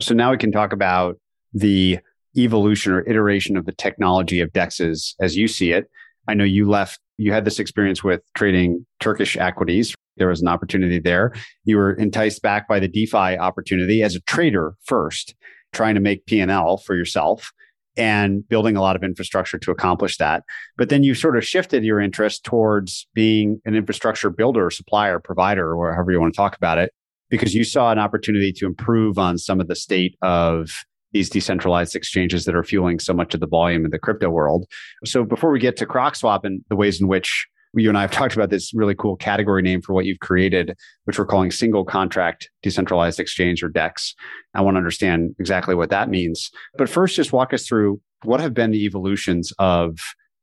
So now we can talk about the evolution or iteration of the technology of DEXs as you see it. I know you left, you had this experience with trading Turkish equities. There was an opportunity there. You were enticed back by the DeFi opportunity as a trader first, trying to make P&L for yourself and building a lot of infrastructure to accomplish that. But then you sort of shifted your interest towards being an infrastructure builder, supplier, provider, or however you want to talk about it, because you saw an opportunity to improve on some of the state of these decentralized exchanges that are fueling so much of the volume in the crypto world. So before we get to CrocSwap and the ways in which you and I have talked about this really cool category name for what you've created, which we're calling single contract decentralized exchange or DEX. I want to understand exactly what that means. But first, just walk us through what have been the evolutions of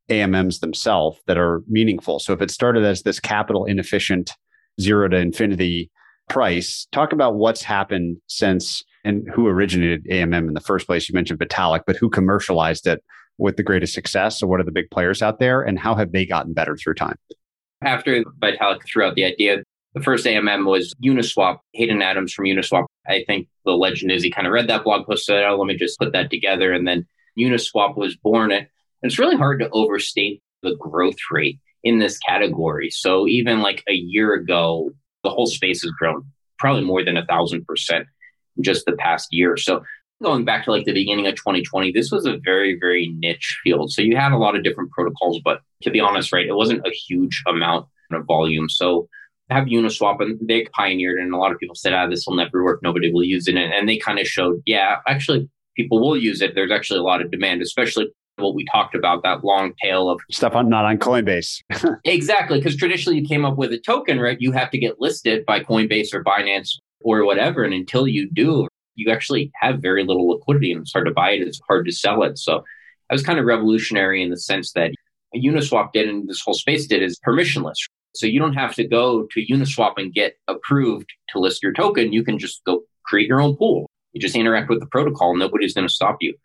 AMMs themselves that are meaningful. So if it started as this capital inefficient zero to infinity price, talk about what's happened since and who originated AMM in the first place. You mentioned Vitalik, but who commercialized it with the greatest success? So, what are the big players out there, and how have they gotten better through time? After Vitalik threw out the idea, the first AMM was Uniswap. Hayden Adams from Uniswap. I think the legend is he kind of read that blog post, said, "Oh, let me just put that together," and then Uniswap was born. And it's really hard to overstate the growth rate in this category. So even like a year ago, the whole space has grown probably more than a thousand percent just the past year. So going back to like the beginning of 2020, this was a very, very niche field. So you had a lot of different protocols, but to be honest, right, it wasn't a huge amount of volume. So have Uniswap and they pioneered and a lot of people said, ah, this will never work. Nobody will use it. And they kind of showed, yeah, actually people will use it. There's actually a lot of demand, especially what we talked about, that long tail of stuff on not on Coinbase. [laughs] exactly. Because traditionally you came up with a token, right? You have to get listed by Coinbase or Binance or whatever. And until you do, you actually have very little liquidity and it's hard to buy it. It's hard to sell it. So I was kind of revolutionary in the sense that Uniswap did and this whole space did is permissionless. So you don't have to go to Uniswap and get approved to list your token. You can just go create your own pool. You just interact with the protocol. Nobody's going to stop you.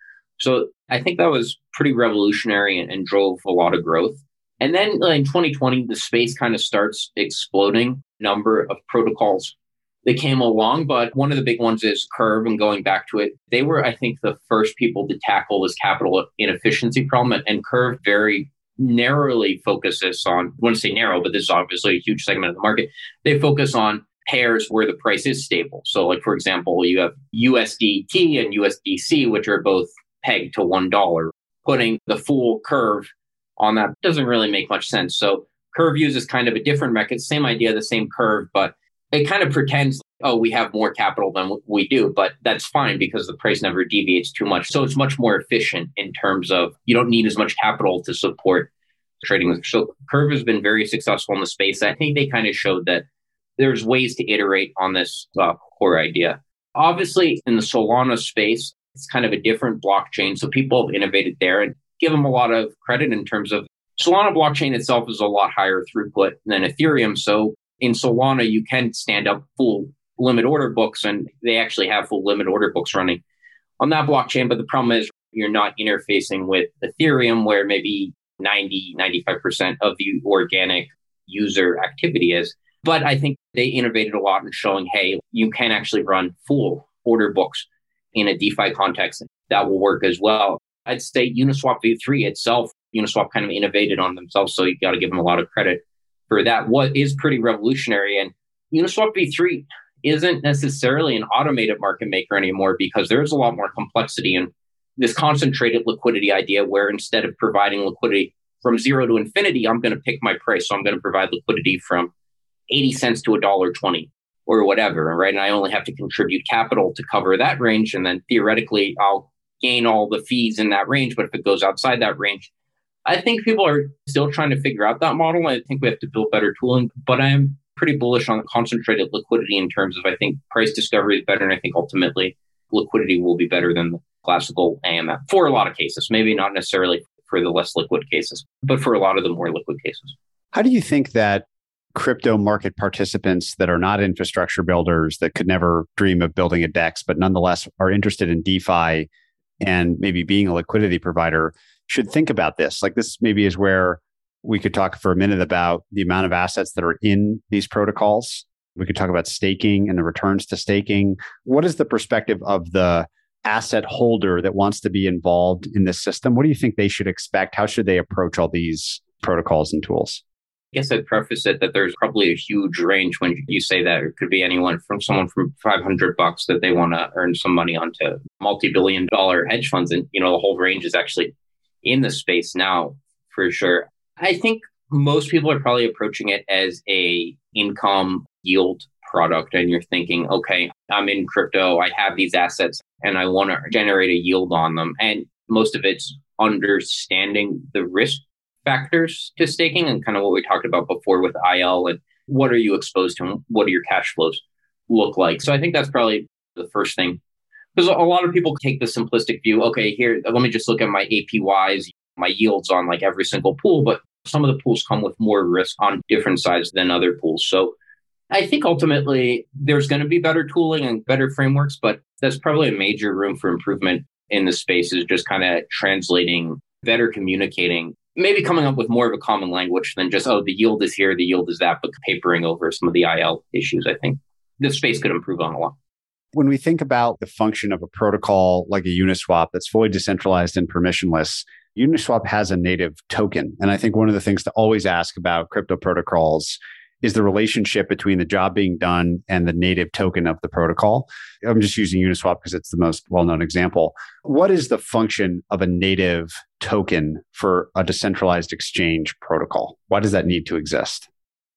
So I think that was pretty revolutionary and, and drove a lot of growth. And then in 2020, the space kind of starts exploding. Number of protocols they came along, but one of the big ones is Curve. And going back to it, they were, I think, the first people to tackle this capital inefficiency problem. And Curve very narrowly focuses on, I wouldn't say narrow, but this is obviously a huge segment of the market. They focus on pairs where the price is stable. So, like for example, you have USDT and USDC, which are both pegged to one dollar. Putting the full curve on that doesn't really make much sense. So, Curve uses kind of a different method, same idea, the same curve, but it kind of pretends oh, we have more capital than we do, but that's fine because the price never deviates too much. So it's much more efficient in terms of you don't need as much capital to support trading. So Curve has been very successful in the space. I think they kind of showed that there's ways to iterate on this uh, core idea. Obviously, in the Solana space, it's kind of a different blockchain. So people have innovated there and give them a lot of credit in terms of Solana blockchain itself is a lot higher throughput than Ethereum. So in Solana, you can stand up full limit order books, and they actually have full limit order books running on that blockchain. But the problem is you're not interfacing with Ethereum, where maybe 90, 95% of the organic user activity is. But I think they innovated a lot in showing, hey, you can actually run full order books in a DeFi context. That will work as well. I'd say Uniswap v3 itself, Uniswap kind of innovated on themselves. So you've got to give them a lot of credit for that. What is pretty revolutionary. And Uniswap v3 isn't necessarily an automated market maker anymore because there's a lot more complexity in this concentrated liquidity idea where instead of providing liquidity from zero to infinity, I'm going to pick my price. So I'm going to provide liquidity from 80 cents to a dollar 20 or whatever, right? And I only have to contribute capital to cover that range. And then theoretically, I'll gain all the fees in that range. But if it goes outside that range, I think people are still trying to figure out that model. I think we have to build better tooling, but I am pretty bullish on concentrated liquidity in terms of I think price discovery is better, and I think ultimately liquidity will be better than the classical AMM for a lot of cases. Maybe not necessarily for the less liquid cases, but for a lot of the more liquid cases. How do you think that crypto market participants that are not infrastructure builders that could never dream of building a DEX, but nonetheless are interested in DeFi and maybe being a liquidity provider should think about this? Like, this maybe is where we could talk for a minute about the amount of assets that are in these protocols. We could talk about staking and the returns to staking. What is the perspective of the asset holder that wants to be involved in this system? What do you think they should expect? How should they approach all these protocols and tools? I guess I'd preface it that there's probably a huge range when you say that it could be anyone from someone from 500 bucks that they want to earn some money onto multi-billion dollar hedge funds. And, you know, the whole range is actually in the space now for sure. I think most people are probably approaching it as a income yield product and you're thinking, okay, I'm in crypto, I have these assets and I want to generate a yield on them. And most of it's understanding the risk factors to staking and kind of what we talked about before with IL and what are you exposed to and what do your cash flows look like. So I think that's probably the first thing. Because a lot of people take the simplistic view, okay, here, let me just look at my APYs, my yields on like every single pool, but some of the pools come with more risk on different sides than other pools. So I think ultimately there's going to be better tooling and better frameworks, but that's probably a major room for improvement in the space is just kind of translating, better communicating, maybe coming up with more of a common language than just, oh, the yield is here, the yield is that, but papering over some of the IL issues. I think the space could improve on a lot. When we think about the function of a protocol like a Uniswap that's fully decentralized and permissionless, Uniswap has a native token. And I think one of the things to always ask about crypto protocols is the relationship between the job being done and the native token of the protocol. I'm just using Uniswap because it's the most well known example. What is the function of a native token for a decentralized exchange protocol? Why does that need to exist?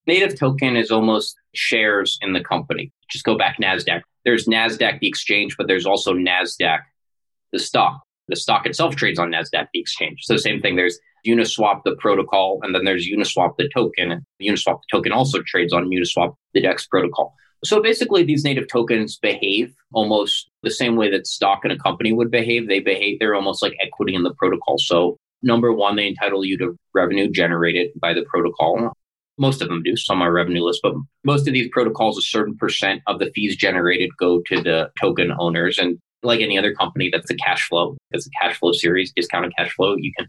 Native token is almost shares in the company. Just go back NASDAQ. There's NASDAQ, the exchange, but there's also NASDAQ, the stock the stock itself trades on NASDAQ, the exchange. So, same thing, there's Uniswap, the protocol, and then there's Uniswap, the token. Uniswap, the token also trades on Uniswap, the DEX protocol. So, basically, these native tokens behave almost the same way that stock in a company would behave. They behave, they're almost like equity in the protocol. So, number one, they entitle you to revenue generated by the protocol. Most of them do. Some are revenueless, but most of these protocols, a certain percent of the fees generated go to the token owners. And like any other company, that's a cash flow. It's a cash flow series, discounted cash flow. You can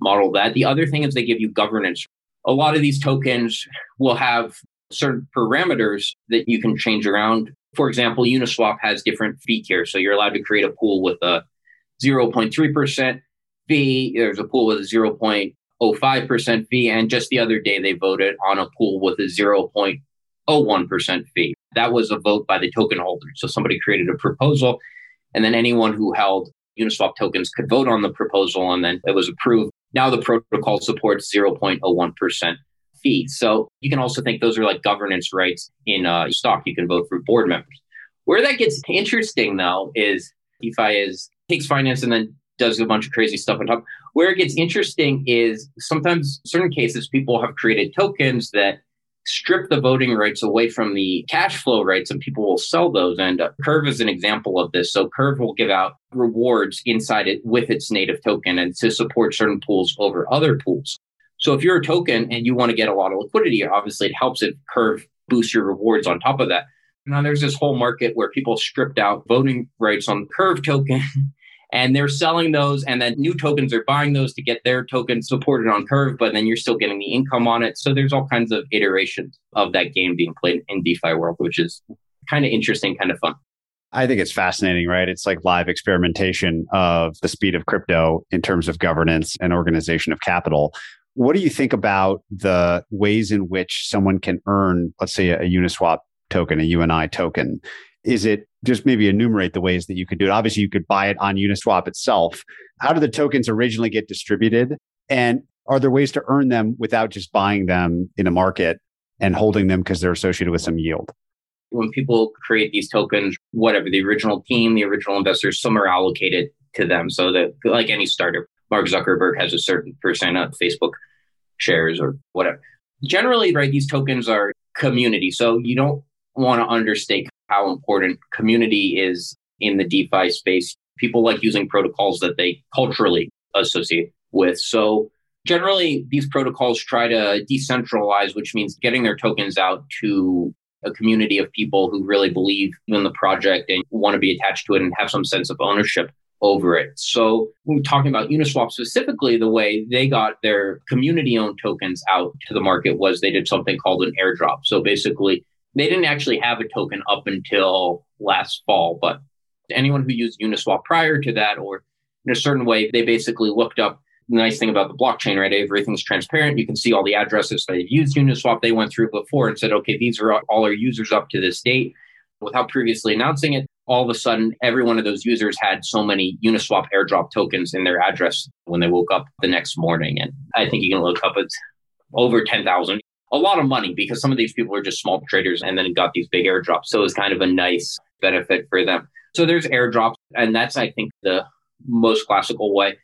model that. The other thing is they give you governance. A lot of these tokens will have certain parameters that you can change around. For example, Uniswap has different fee tiers. So you're allowed to create a pool with a 0.3% fee. There's a pool with a 0.05% fee. And just the other day, they voted on a pool with a 0.01% fee. That was a vote by the token holders. So somebody created a proposal and then anyone who held Uniswap tokens could vote on the proposal and then it was approved. Now the protocol supports 0.01% fee. So you can also think those are like governance rights in uh, stock. You can vote for board members. Where that gets interesting though is DeFi is takes finance and then does a bunch of crazy stuff on top. Where it gets interesting is sometimes certain cases people have created tokens that strip the voting rights away from the cash flow rights and people will sell those. And uh, Curve is an example of this. So Curve will give out rewards inside it with its native token and to support certain pools over other pools. So if you're a token and you want to get a lot of liquidity, obviously it helps if Curve boosts your rewards on top of that. Now there's this whole market where people stripped out voting rights on Curve token [laughs] and they're selling those and then new tokens are buying those to get their tokens supported on curve but then you're still getting the income on it so there's all kinds of iterations of that game being played in defi world which is kind of interesting kind of fun I think it's fascinating, right? It's like live experimentation of the speed of crypto in terms of governance and organization of capital. What do you think about the ways in which someone can earn, let's say, a Uniswap token, a UNI token? Is it just maybe enumerate the ways that you could do it? Obviously, you could buy it on Uniswap itself. How do the tokens originally get distributed? And are there ways to earn them without just buying them in a market and holding them because they're associated with some yield? When people create these tokens, whatever the original team, the original investors, some are allocated to them. So that, like any startup, Mark Zuckerberg has a certain percent of Facebook shares or whatever. Generally, right, these tokens are community. So you don't want to understate how important community is in the DeFi space. People like using protocols that they culturally associate with. So generally, these protocols try to decentralize, which means getting their tokens out to a community of people who really believe in the project and want to be attached to it and have some sense of ownership over it. So we're talking about Uniswap specifically, the way they got their community owned tokens out to the market was they did something called an airdrop. So basically they didn't actually have a token up until last fall, but anyone who used Uniswap prior to that or in a certain way, they basically looked up the nice thing about the blockchain, right? Everything's transparent. You can see all the addresses that have used Uniswap they went through before and said, okay, these are all our users up to this date. Without previously announcing it, all of a sudden, every one of those users had so many Uniswap airdrop tokens in their address when they woke up the next morning. And I think you can look up it's over 10,000 a lot of money because some of these people are just small traders and then got these big airdrops. So it's kind of a nice benefit for them. So there's airdrops, and that's, I think, the most classical way.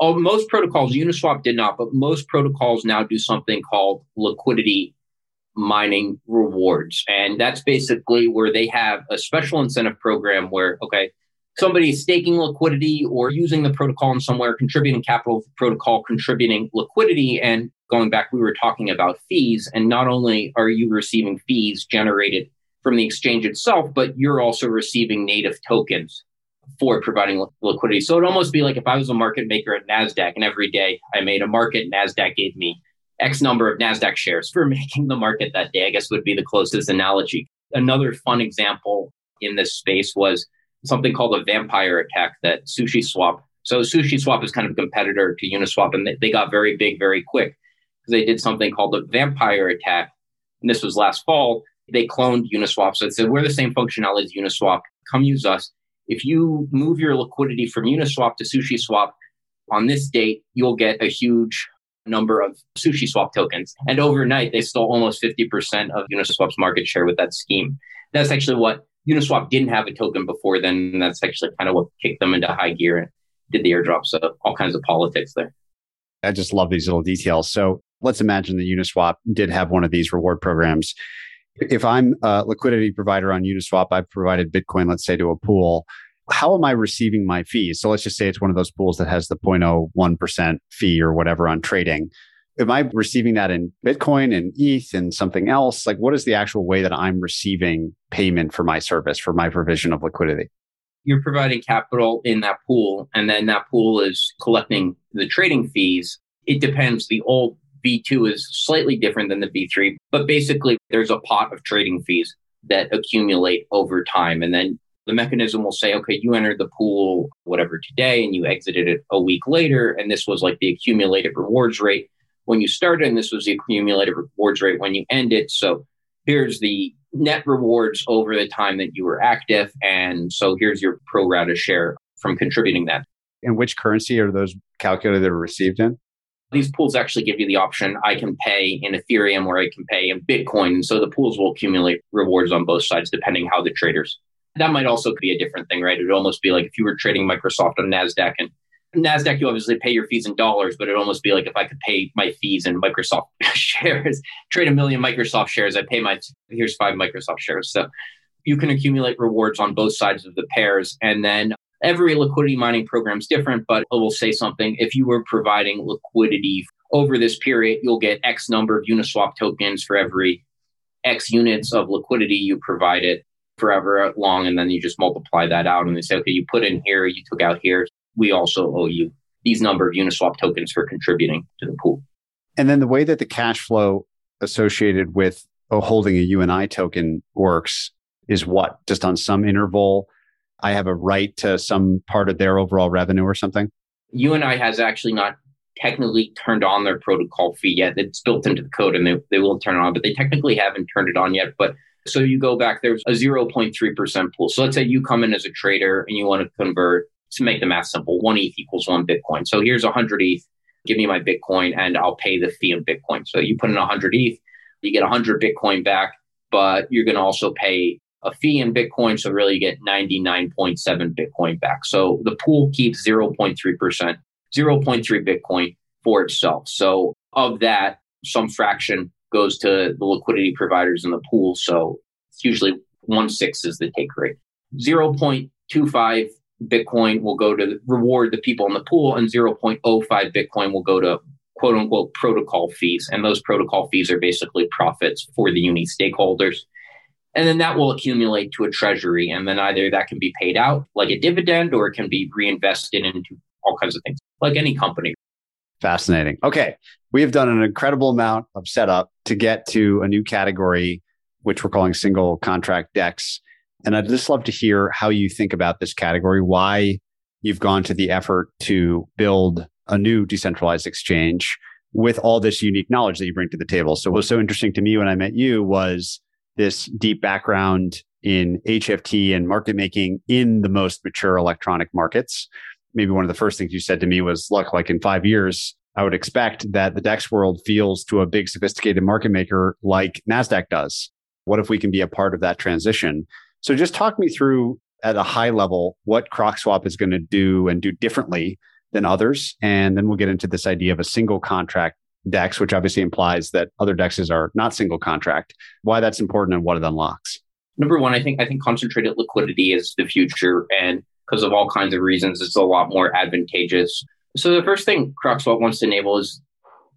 Oh, most protocols, Uniswap did not, but most protocols now do something called liquidity mining rewards. And that's basically where they have a special incentive program where, okay, somebody is staking liquidity or using the protocol in somewhere, contributing capital protocol, contributing liquidity. And going back, we were talking about fees. And not only are you receiving fees generated from the exchange itself, but you're also receiving native tokens for providing liquidity. So it'd almost be like if I was a market maker at NASDAQ and every day I made a market, NASDAQ gave me X number of NASDAQ shares for [laughs] making the market that day, I guess would be the closest analogy. Another fun example in this space was something called a vampire attack that Sushi Swap. So Sushi Swap is kind of a competitor to Uniswap, and they got very big very quick because they did something called the vampire attack. And this was last fall. They cloned Uniswap. So it said, we're the same functionality as Uniswap. Come use us. If you move your liquidity from Uniswap to Sushi Swap on this date, you'll get a huge number of Sushi Swap tokens. And overnight, they stole almost 50% of Uniswap's market share with that scheme. That's actually what Uniswap didn't have a token before then. And that's actually kind of what kicked them into high gear and did the airdrop. So all kinds of politics there. I just love these little details. So let's imagine that Uniswap did have one of these reward programs. If I'm a liquidity provider on Uniswap, I've provided Bitcoin, let's say, to a pool. How am I receiving my fees? So let's just say it's one of those pools that has the 0.01% fee or whatever on trading am I receiving that in Bitcoin and ETH and something else? Like, what is the actual way that I'm receiving payment for my service, for my provision of liquidity? You're providing capital in that pool, and then that pool is collecting the trading fees. It depends. The old V2 is slightly different than the V3, but basically, there's a pot of trading fees that accumulate over time. And then the mechanism will say, okay, you entered the pool, whatever, today, and you exited it a week later. And this was like the accumulated rewards rate when you started, and this was the accumulated rewards rate when you ended. So here's the net rewards over the time that you were active. And so here's your pro rata share from contributing that. And which currency are those calculated or received in? these pools actually give you the option I can pay in Ethereum or I can pay in Bitcoin. And so the pools will accumulate rewards on both sides depending how the traders. That might also be a different thing, right? It'd almost be like if you were trading Microsoft on NASDAQ and NASDAQ, you obviously pay your fees in dollars, but it'd almost be like if I could pay my fees in Microsoft [laughs] shares, trade a million Microsoft shares, I pay my, here's five Microsoft shares. So you can accumulate rewards on both sides of the pairs. And then every liquidity mining program is different, but it will say something. If you were providing liquidity over this period, you'll get X number of Uniswap tokens for every X units of liquidity you provided forever long. And then you just multiply that out and they say, okay, you put in here, you took out here. We also owe you these number of Uniswap tokens for contributing to the pool. And then the way that the cash flow associated with holding a UNI token works is what? Just on some interval, I have a right to some part of their overall revenue or something? UNI has actually not technically turned on their protocol fee yet. It's built into the code and they, they will turn it on, but they technically haven't turned it on yet. But so you go back, there's a 0.3% pool. So let's say you come in as a trader and you want to convert to make the math simple, one ETH equals one Bitcoin. So here's 100 ETH, give me my Bitcoin and I'll pay the fee in Bitcoin. So you put in 100 ETH, you get 100 Bitcoin back, but you're going to also pay a fee in Bitcoin. So really you get 99.7 Bitcoin back. So the pool keeps 0.3%, 0.3 Bitcoin for itself. So of that, some fraction goes to the liquidity providers in the pool. So it's usually one six is the take rate. 0.25 Bitcoin will go to reward the people in the pool, and 0.05 Bitcoin will go to quote unquote protocol fees. And those protocol fees are basically profits for the uni stakeholders. And then that will accumulate to a treasury. And then either that can be paid out like a dividend or it can be reinvested into all kinds of things, like any company. Fascinating. Okay. We have done an incredible amount of setup to get to a new category, which we're calling single contract DEX. And I'd just love to hear how you think about this category, why you've gone to the effort to build a new decentralized exchange with all this unique knowledge that you bring to the table. So what was so interesting to me when I met you was this deep background in HFT and market making in the most mature electronic markets. Maybe one of the first things you said to me was, look, like in five years, I would expect that the DEX world feels to a big sophisticated market maker like NASDAQ does. What if we can be a part of that transition? So just talk me through at a high level what CrocSwap is going to do and do differently than others. And then we'll get into this idea of a single contract DEX, which obviously implies that other DEXs are not single contract, why that's important and what it unlocks. Number one, I think I think concentrated liquidity is the future, and because of all kinds of reasons, it's a lot more advantageous. So the first thing CrocSwap wants to enable is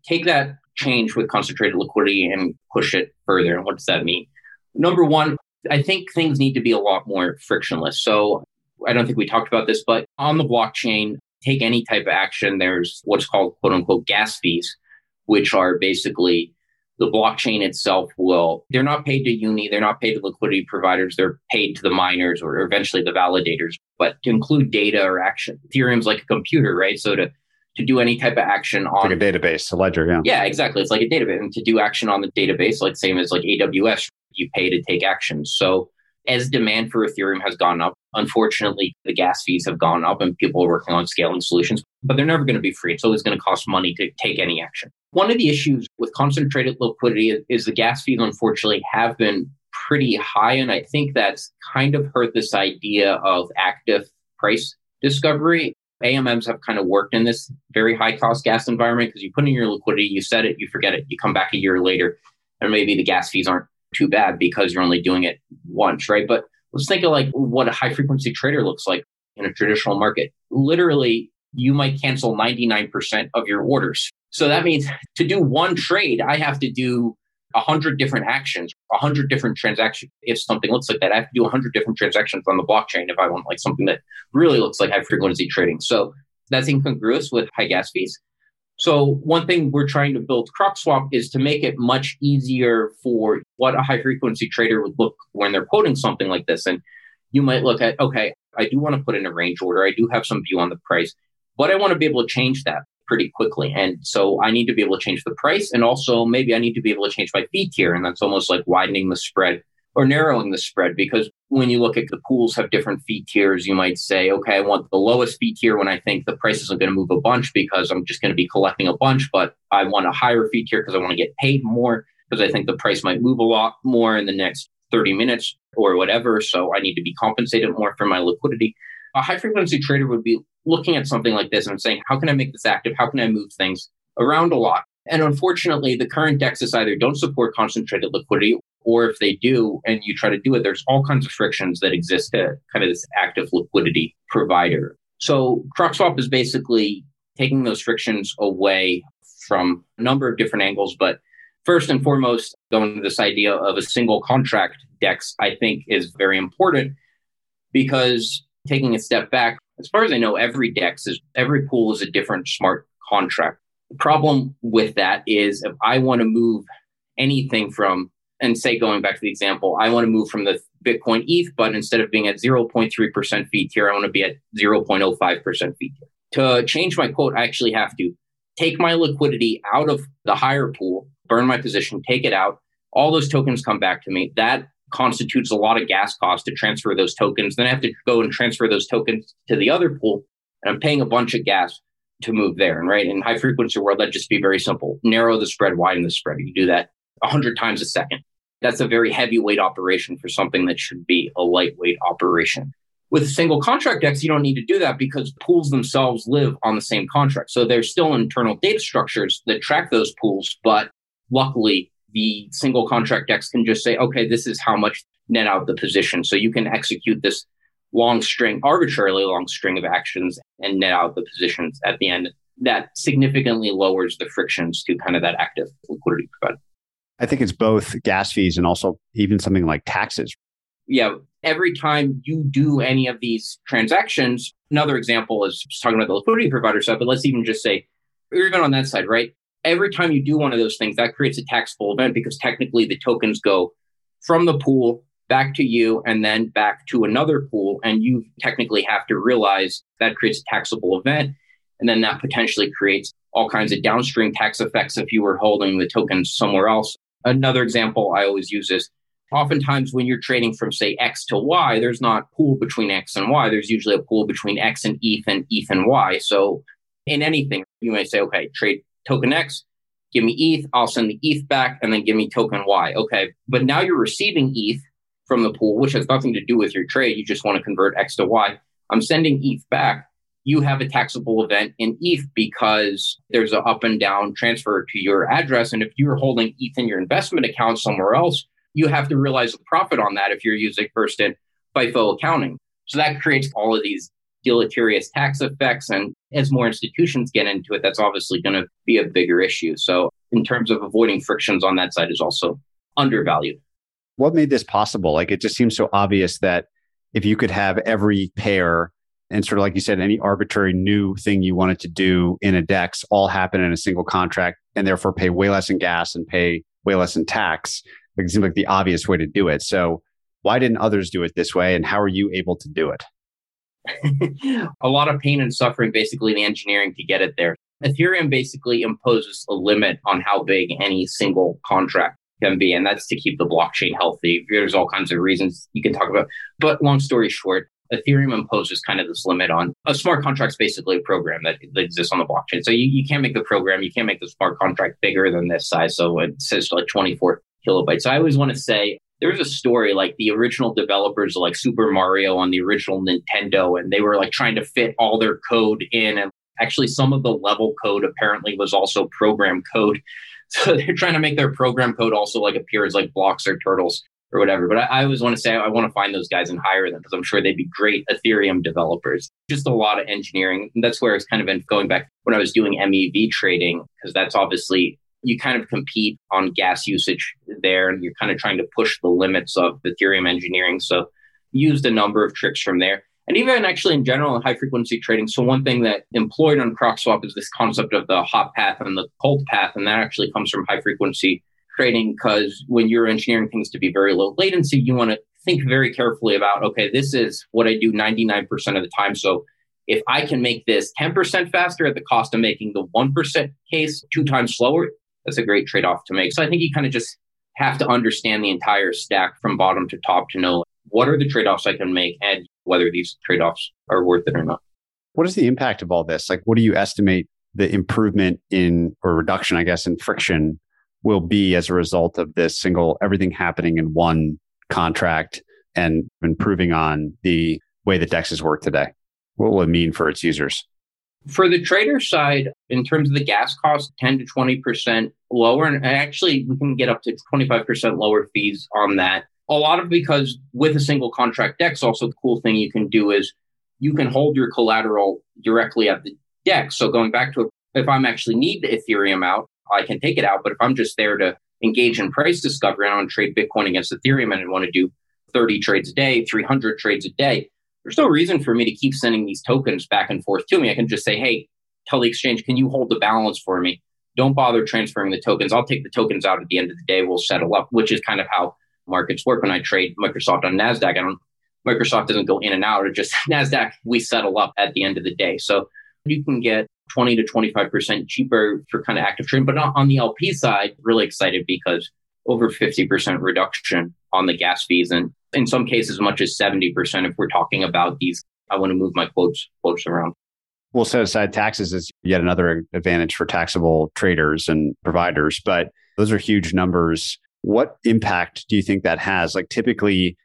take that change with concentrated liquidity and push it further. And what does that mean? Number one, I think things need to be a lot more frictionless. So I don't think we talked about this, but on the blockchain, take any type of action, there's what's called quote unquote gas fees which are basically the blockchain itself will they're not paid to uni they're not paid to liquidity providers they're paid to the miners or eventually the validators but to include data or action. Ethereum's like a computer right? So to to do any type of action on like a database a ledger yeah. Yeah exactly. It's like a database. And to do action on the database like same as like aws you pay to take action so as demand for ethereum has gone up unfortunately the gas fees have gone up and people are working on scaling solutions but they're never going to be free it's always going to cost money to take any action one of the issues with concentrated liquidity is, the gas fees, unfortunately, have been pretty high. And I think that's kind of hurt this idea of active price discovery. AMMs have kind of worked in this very high cost gas environment because you put in your liquidity, you set it, you forget it, you come back a year later, and maybe the gas fees aren't too bad because you're only doing it once, right? But let's think of like what a high frequency trader looks like in a traditional market. Literally, you might cancel 99% of your orders so that means to do one trade, I have to do a hundred different actions, a hundred different transactions. If something looks like that, I have to do a hundred different transactions on the blockchain if I want like something that really looks like high frequency trading. So that's incongruous with high gas fees. So one thing we're trying to build CrocSwap is to make it much easier for what a high frequency trader would look when they're quoting something like this. And you might look at, okay, I do want to put in a range order. I do have some view on the price, but I want to be able to change that pretty quickly. And so I need to be able to change the price. And also maybe I need to be able to change my fee tier. And that's almost like widening the spread or narrowing the spread because when you look at the pools have different fee tiers, you might say, okay, I want the lowest fee tier when I think the price isn't going to move a bunch because I'm just going to be collecting a bunch, but I want a higher fee tier because I want to get paid more because I think the price might move a lot more in the next 30 minutes or whatever. So I need to be compensated more for my liquidity. A high frequency trader would be looking at something like this and saying, how can I make this active? How can I move things around a lot? And unfortunately, the current dexes either don't support concentrated liquidity, or if they do and you try to do it, there's all kinds of frictions that exist to kind of this active liquidity provider. So CrocSwap is basically taking those frictions away from a number of different angles. But first and foremost, going to this idea of a single contract DEX, I think is very important because taking a step back, as far as I know, every DEX is every pool is a different smart contract. The problem with that is if I want to move anything from, and say going back to the example, I want to move from the Bitcoin ETH, but instead of being at 0.3% fee tier, I want to be at 0.05% fee tier. To change my quote, I actually have to take my liquidity out of the higher pool, burn my position, take it out. All those tokens come back to me. That constitutes a lot of gas cost to transfer those tokens. Then I have to go and transfer those tokens to the other pool, and I'm paying a bunch of gas to move there. And right in high frequency world, that just be very simple. Narrow the spread, widen the spread. You do that hundred times a second. That's a very heavyweight operation for something that should be a lightweight operation. With a single contract DEX, you don't need to do that because pools themselves live on the same contract. So there's still internal data structures that track those pools, but luckily the single contract DEX can just say, okay, this is how much net out the position. So you can execute this long string, arbitrarily long string of actions and net out the positions at the end. That significantly lowers the frictions to kind of that active liquidity provider. I think it's both gas fees and also even something like taxes. Yeah. Every time you do any of these transactions, another example is talking about the liquidity provider side, but let's even just say, or even on that side, right? Every time you do one of those things, that creates a taxable event because technically the tokens go from the pool back to you and then back to another pool. And you technically have to realize that creates a taxable event. And then that potentially creates all kinds of downstream tax effects if you were holding the tokens somewhere else. Another example I always use is oftentimes when you're trading from, say, X to Y, there's not pool between X and Y. There's usually a pool between X and ETH and ETH and Y. So in anything, you may say, okay, trade token X, give me ETH, I'll send the ETH back, and then give me token Y. Okay. But now you're receiving ETH from the pool, which has nothing to do with your trade. You just want to convert X to Y. I'm sending ETH back. You have a taxable event in ETH because there's an up and down transfer to your address. And if you're holding ETH in your investment account somewhere else, you have to realize the profit on that if you're using first in FIFO accounting. So that creates all of these deleterious tax effects. And as more institutions get into it, that's obviously going to be a bigger issue. So in terms of avoiding frictions on that side is also undervalued what made this possible? Like it just seems so obvious that if you could have every pair and sort of like you said, any arbitrary new thing you wanted to do in a DEX all happen in a single contract and therefore pay way less in gas and pay way less in tax. It seems like the obvious way to do it. So why didn't others do it this way? And how are you able to do it? [laughs] a lot of pain and suffering, basically, in engineering to get it there. Ethereum basically imposes a limit on how big any single contract can be, and that's to keep the blockchain healthy. There's all kinds of reasons you can talk about. But long story short, Ethereum imposes kind of this limit on a smart contract's basically a program that, that exists on the blockchain. So you, you can't make the program, you can't make the smart contract bigger than this size. So it says like 24 kilobytes. So I always want to say there's a story like the original developers like Super Mario on the original Nintendo, and they were like trying to fit all their code in. And actually, some of the level code apparently was also program code. So [laughs] they're trying to make their program code also like appear as like blocks or turtles or whatever. But I, I always want to say I want to find those guys and hire them because I'm sure they'd be great Ethereum developers. Just a lot of engineering. And that's where it's kind of been going back when I was doing MEV trading, because that's obviously you kind of compete on gas usage there and you're kind of trying to push the limits of Ethereum engineering. So used a number of tricks from there and even actually in general in high frequency trading. So one thing that employed on CrocSwap is this concept of the hot path and the cold path, and that actually comes from high frequency trading because when you're engineering things to be very low latency, you want to think very carefully about okay, this is what I do 99% of the time. So if I can make this 10% faster at the cost of making the 1% case two times slower, that's a great trade off to make. So I think you kind of just have to understand the entire stack from bottom to top to know what are the trade offs I can make and whether these trade offs are worth it or not. What is the impact of all this? Like, what do you estimate the improvement in or reduction, I guess, in friction will be as a result of this single everything happening in one contract and improving on the way that DEXs work today? What will it mean for its users? For the trader side, in terms of the gas cost, 10 to 20% lower. And actually, we can get up to 25% lower fees on that. A lot of because with a single contract DEX, also the cool thing you can do is you can hold your collateral directly at the DEX. So going back to if I'm actually need the Ethereum out, I can take it out. But if I'm just there to engage in price discovery and I want to trade Bitcoin against Ethereum and I want to do 30 trades a day, 300 trades a day, there's no reason for me to keep sending these tokens back and forth to me. I can just say, hey, tell the exchange, can you hold the balance for me? Don't bother transferring the tokens. I'll take the tokens out at the end of the day. We'll settle up, which is kind of how markets work. When I trade Microsoft on NASDAQ, I don't, Microsoft doesn't go in and out. It just [laughs] NASDAQ, we settle up at the end of the day. So you can get 20 to 25% cheaper for kind of active trading. But on the LP side, really excited because over 50% reduction on the gas fees. And in some cases, as much as 70% if we're talking about these. I want to move my quotes quotes around. We'll set aside taxes as yet another advantage for taxable traders and providers, but those are huge numbers. What impact do you think that has? Like typically,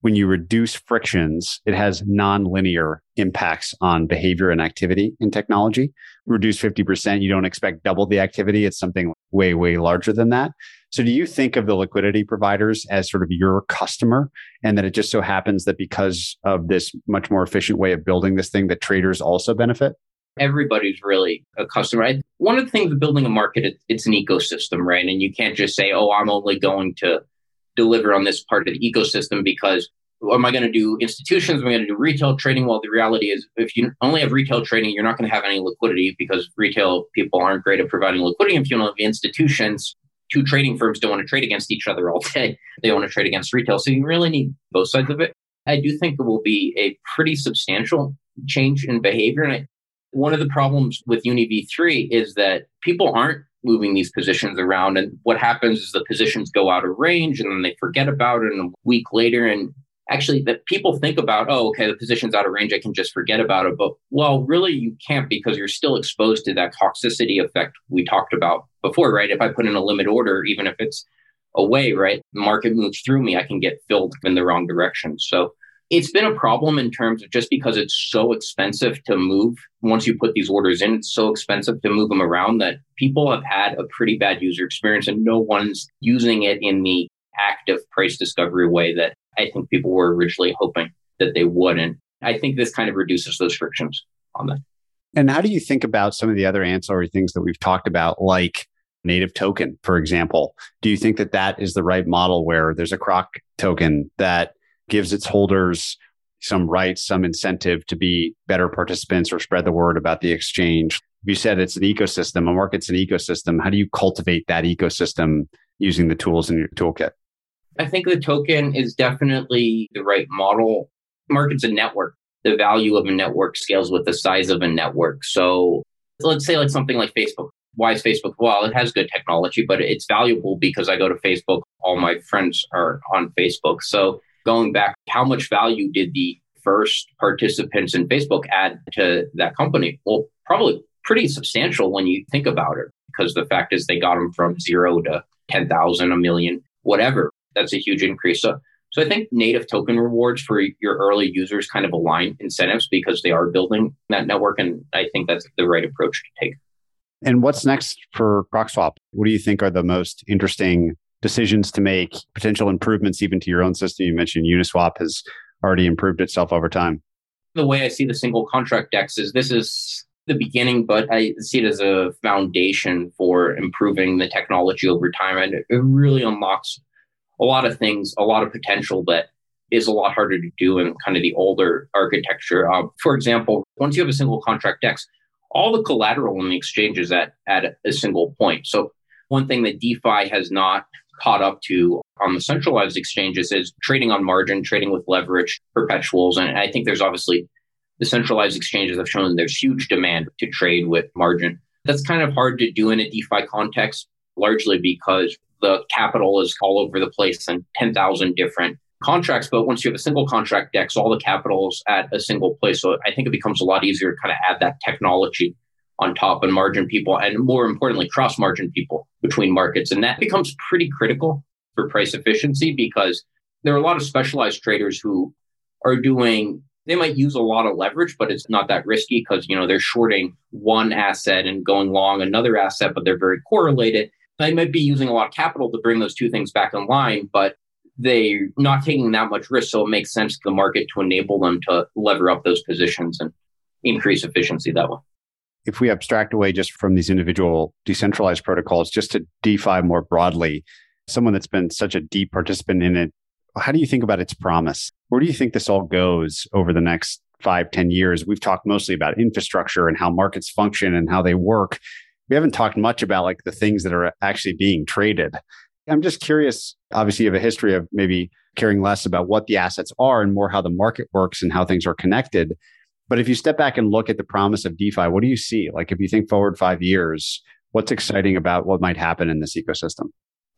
when you reduce frictions, it has nonlinear impacts on behavior and activity in technology. Reduce 50%, you don't expect double the activity. It's something way, way larger than that. So do you think of the liquidity providers as sort of your customer and that it just so happens that because of this much more efficient way of building this thing that traders also benefit? Everybody's really a customer. One of the things of building a market, it's an ecosystem, right? And you can't just say, oh, I'm only going to deliver on this part of the ecosystem because am I going to do institutions? Am I going to do retail trading? Well, the reality is, if you only have retail trading, you're not going to have any liquidity because retail people aren't great at providing liquidity. If you don't have institutions, two trading firms don't want to trade against each other all [laughs] day. They want to trade against retail. So you really need both sides of it. I do think it will be a pretty substantial change in behavior. And I, one of the problems with UniV3 is that people aren't moving these positions around. And what happens is the positions go out of range and then they forget about it and a week later. And actually, that people think about, oh, okay, the position's out of range. I can just forget about it. But well, really, you can't because you're still exposed to that toxicity effect we talked about before, right? If I put in a limit order, even if it's away, right, the market moves through me, I can get filled in the wrong direction. So it's been a problem in terms of just because it's so expensive to move. Once you put these orders in, it's so expensive to move them around that people have had a pretty bad user experience and no one's using it in the active price discovery way that I think people were originally hoping that they would. And I think this kind of reduces those frictions on that. And how do you think about some of the other ancillary things that we've talked about, like native token, for example? Do you think that that is the right model where there's a CROC token that gives its holders some rights, some incentive to be better participants or spread the word about the exchange. You said it's an ecosystem, a market's an ecosystem. How do you cultivate that ecosystem using the tools in your toolkit? I think the token is definitely the right model. Market's a network. The value of a network scales with the size of a network. So let's say like something like Facebook. Why is Facebook? Well, it has good technology, but it's valuable because I go to Facebook. All my friends are on Facebook. So going back, how much value did the first participants in Facebook add to that company? Well, probably pretty substantial when you think about it, because the fact is they got them from zero to 10,000, a million, whatever. That's a huge increase. So, so I think native token rewards for your early users kind of align incentives because they are building that network. And I think that's the right approach to take. And what's next for CrocSwap? What do you think are the most interesting decisions to make, potential improvements even to your own system. You mentioned Uniswap has already improved itself over time. The way I see the single contract DEX is this is the beginning, but I see it as a foundation for improving the technology over time. And it really unlocks a lot of things, a lot of potential that is a lot harder to do in kind of the older architecture. Uh, for example, once you have a single contract DEX, all the collateral in the exchange is at, at a single point. So one thing that DeFi has not caught up to on the centralized exchanges is trading on margin, trading with leverage, perpetuals. And I think there's obviously the centralized exchanges have shown there's huge demand to trade with margin. That's kind of hard to do in a DeFi context, largely because the capital is all over the place and 10,000 different contracts. But once you have a single contract DEX, all the capital's at a single place. So I think it becomes a lot easier to kind of add that technology on top and margin people and more importantly, cross margin people between markets. And that becomes pretty critical for price efficiency because there are a lot of specialized traders who are doing they might use a lot of leverage, but it's not that risky because you know they're shorting one asset and going long another asset, but they're very correlated. They might be using a lot of capital to bring those two things back in line, but they're not taking that much risk. So it makes sense to the market to enable them to lever up those positions and increase efficiency that way. If we abstract away just from these individual decentralized protocols, just to DeFi more broadly, someone that's been such a deep participant in it, how do you think about its promise? Where do you think this all goes over the next five, ten years? We've talked mostly about infrastructure and how markets function and how they work. We haven't talked much about like the things that are actually being traded. I'm just curious. Obviously, you have a history of maybe caring less about what the assets are and more how the market works and how things are connected. But if you step back and look at the promise of DeFi, what do you see? Like if you think forward five years, what's exciting about what might happen in this ecosystem?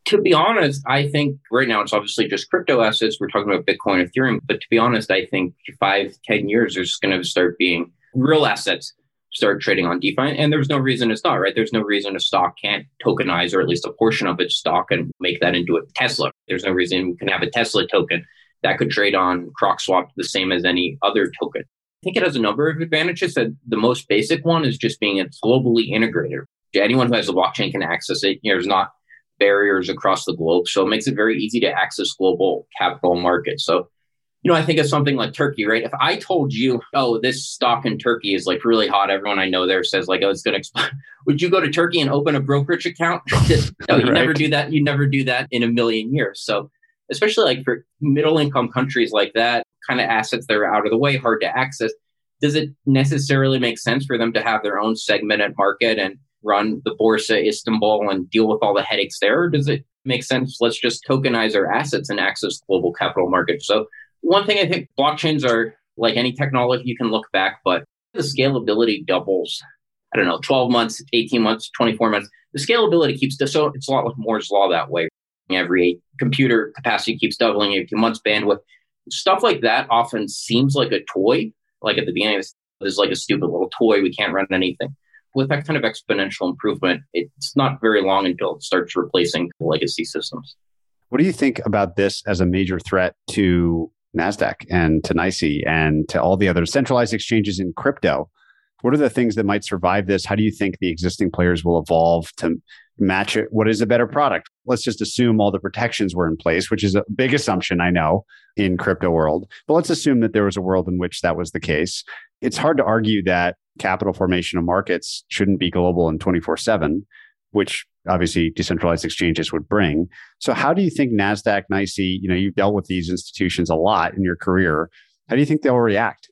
to be honest, I think right now it's obviously just crypto assets. We're talking about Bitcoin, Ethereum. But to be honest, I think five, ten years, there's going to start being real assets start trading on DeFi. And there's no reason it's not, right? There's no reason a stock can't tokenize or at least a portion of its stock and make that into a Tesla. There's no reason we can have a Tesla token that could trade on CrocSwap the same as any other token. I think it has a number of advantages. That the most basic one is just being it's globally integrated. Anyone who has a blockchain can access it. There's not barriers across the globe. So it makes it very easy to access global capital markets. So, you know, I think of something like Turkey, right? If I told you, oh, this stock in Turkey is like really hot, everyone I know there says like, oh, it's going to explode. [laughs] Would you go to Turkey and open a brokerage account? [laughs] no, you right. never do that. You never do that in a million years. So, especially like for middle income countries like that, kind of assets that are out of the way, hard to access. Does it necessarily make sense for them to have their own segmented market and run the Borsa Istanbul and deal with all the headaches there? Or does it make sense? Let's just tokenize our assets and access global capital markets. So, one thing I think blockchains are like any technology, you can look back, but the scalability doubles. I don't know, 12 months, 18 months, 24 months. The scalability keeps, so it's a lot like Moore's Law that way. Every computer capacity keeps doubling, every few months bandwidth. Stuff like that often seems like a toy. Like at the beginning, this is like a stupid little toy. We can't run anything with that kind of exponential improvement, it's not very long until it starts replacing legacy systems. What do you think about this as a major threat to NASDAQ and to NYSE and to all the other centralized exchanges in crypto? What are the things that might survive this? How do you think the existing players will evolve to match it? What is a better product? Let's just assume all the protections were in place, which is a big assumption, I know, in crypto world. But let's assume that there was a world in which that was the case. It's hard to argue that capital formation of markets shouldn't be global and 24 7, which obviously decentralized exchanges would bring. So, how do you think NASDAQ, NYSE, you know, you've dealt with these institutions a lot in your career. How do you think they'll react?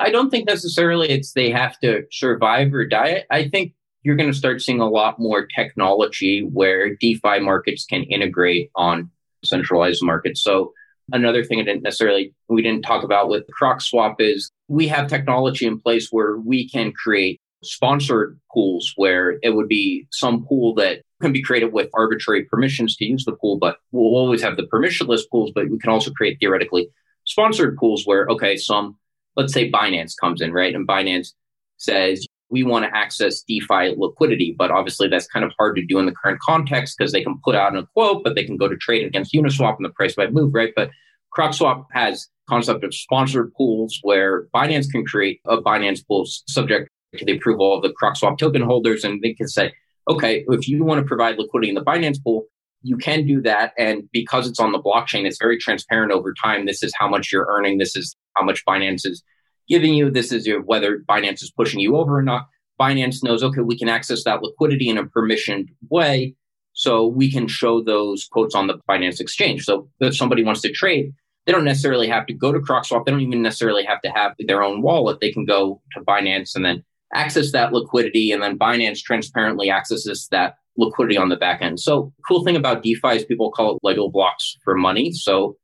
I don't think necessarily it's they have to survive or die. I think you're going to start seeing a lot more technology where DeFi markets can integrate on centralized markets. So, Another thing I didn't necessarily we didn't talk about with CrocSwap is we have technology in place where we can create sponsored pools where it would be some pool that can be created with arbitrary permissions to use the pool, but we'll always have the permissionless pools, but we can also create theoretically sponsored pools where, okay, some, let's say Binance comes in, right? And Binance says, we want to access DeFi liquidity, but obviously that's kind of hard to do in the current context because they can put out a quote, but they can go to trade against Uniswap and the price might move, right? But CrocSwap has concept of sponsored pools where Binance can create a Binance pool subject to the approval of the CrocSwap token holders, and they can say, okay, if you want to provide liquidity in the Binance pool, you can do that. And because it's on the blockchain, it's very transparent over time. This is how much you're earning. This is how much Binance is giving you. This is your, whether Binance is pushing you over or not. Binance knows, okay, we can access that liquidity in a permissioned way. So we can show those quotes on the Binance exchange. So if somebody wants to trade, they don't necessarily have to go to CrocSwap. They don't even necessarily have to have their own wallet. They can go to Binance and then access that liquidity. And then Binance transparently accesses that liquidity on the back end. So cool thing about DeFi is people call it Lego blocks for money. So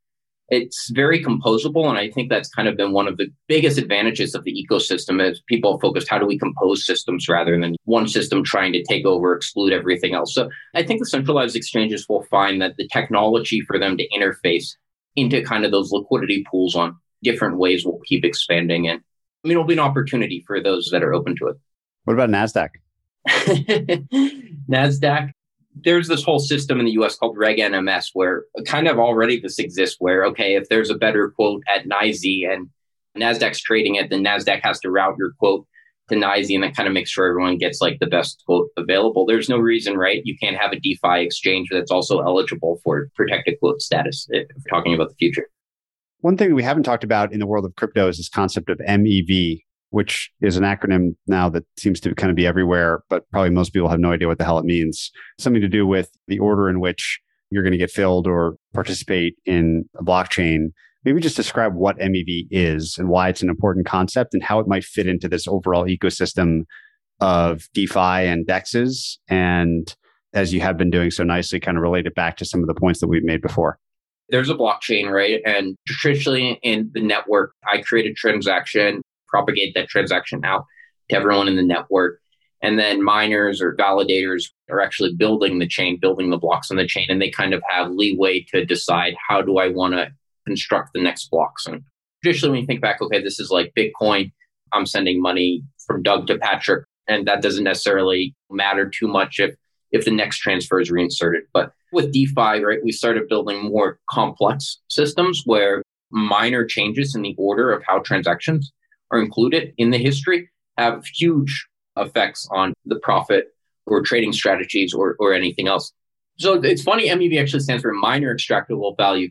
it's very composable. And I think that's kind of been one of the biggest advantages of the ecosystem is people focused, how do we compose systems rather than one system trying to take over, exclude everything else. So I think the centralized exchanges will find that the technology for them to interface into kind of those liquidity pools on different ways will keep expanding. And I mean, it'll be an opportunity for those that are open to it. What about NASDAQ? [laughs] NASDAQ, there's this whole system in the US called Reg NMS where kind of already this exists where, okay, if there's a better quote at NYSE and NASDAQ's trading it, then NASDAQ has to route your quote to NYSE and that kind of makes sure everyone gets like the best quote available. There's no reason, right? You can't have a DeFi exchange that's also eligible for protected quote status eh, if we're talking about the future. One thing we haven't talked about in the world of crypto is this concept of MEV, which is an acronym now that seems to kind of be everywhere, but probably most people have no idea what the hell it means. Something to do with the order in which you're going to get filled or participate in a blockchain. Maybe just describe what MEV is and why it's an important concept and how it might fit into this overall ecosystem of DeFi and DEXs. And as you have been doing so nicely, kind of relate it back to some of the points that we've made before. There's a blockchain, right? And traditionally in the network, I create a transaction propagate that transaction out to everyone in the network. And then miners or validators are actually building the chain, building the blocks on the chain, and they kind of have leeway to decide how do I want to construct the next blocks. And traditionally, when you think back, okay, this is like Bitcoin, I'm sending money from Doug to Patrick, and that doesn't necessarily matter too much if if the next transfer is reinserted. But with DeFi, right, we started building more complex systems where minor changes in the order of how transactions are included in the history have huge effects on the profit or trading strategies or, or anything else. So it's funny, MEV actually stands for miner extractable value.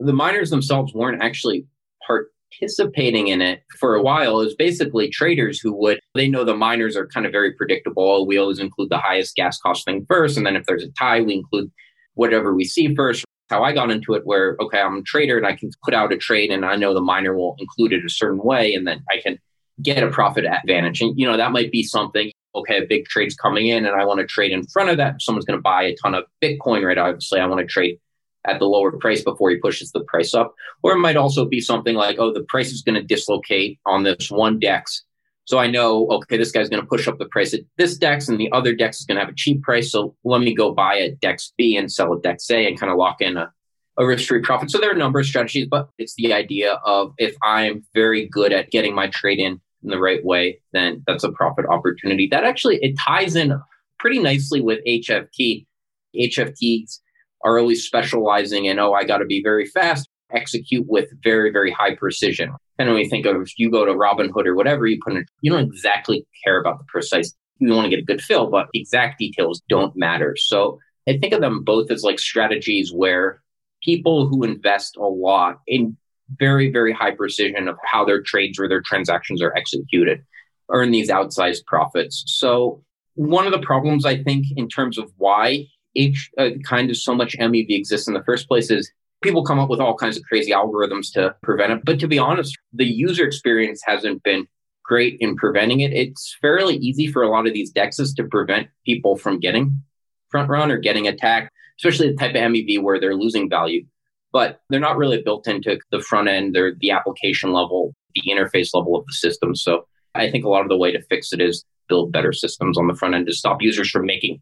The miners themselves weren't actually participating in it for a while. It was basically traders who would, they know the miners are kind of very predictable. We always include the highest gas cost thing first. And then if there's a tie, we include whatever we see first how I got into it where, okay, I'm a trader and I can put out a trade and I know the miner will include it a certain way and then I can get a profit advantage. And, you know, that might be something, okay, a big trade's coming in and I want to trade in front of that. Someone's going to buy a ton of Bitcoin, right? Obviously, I want to trade at the lower price before he pushes the price up. Or it might also be something like, oh, the price is going to dislocate on this one DEX so I know, okay, this guy's going to push up the price at this DEX and the other DEX is going to have a cheap price. So let me go buy a DEX B and sell a DEX A and kind of lock in a, a risk free profit. So there are a number of strategies, but it's the idea of if I'm very good at getting my trade in in the right way, then that's a profit opportunity. That actually, it ties in pretty nicely with HFT. HFTs are always specializing in, oh, I got to be very fast, execute with very, very high precision. And when you think of if you go to Robinhood or whatever, you put in, you don't exactly care about the precise. You want to get a good fill, but exact details don't matter. So I think of them both as like strategies where people who invest a lot in very, very high precision of how their trades or their transactions are executed earn these outsized profits. So one of the problems I think in terms of why each uh, kind of so much MEV exists in the first place is people come up with all kinds of crazy algorithms to prevent it. But to be honest, the user experience hasn't been great in preventing it. It's fairly easy for a lot of these dexes to prevent people from getting front run or getting attacked, especially the type of MEV where they're losing value. But they're not really built into the front end, they're the application level, the interface level of the system. So I think a lot of the way to fix it is build better systems on the front end to stop users from making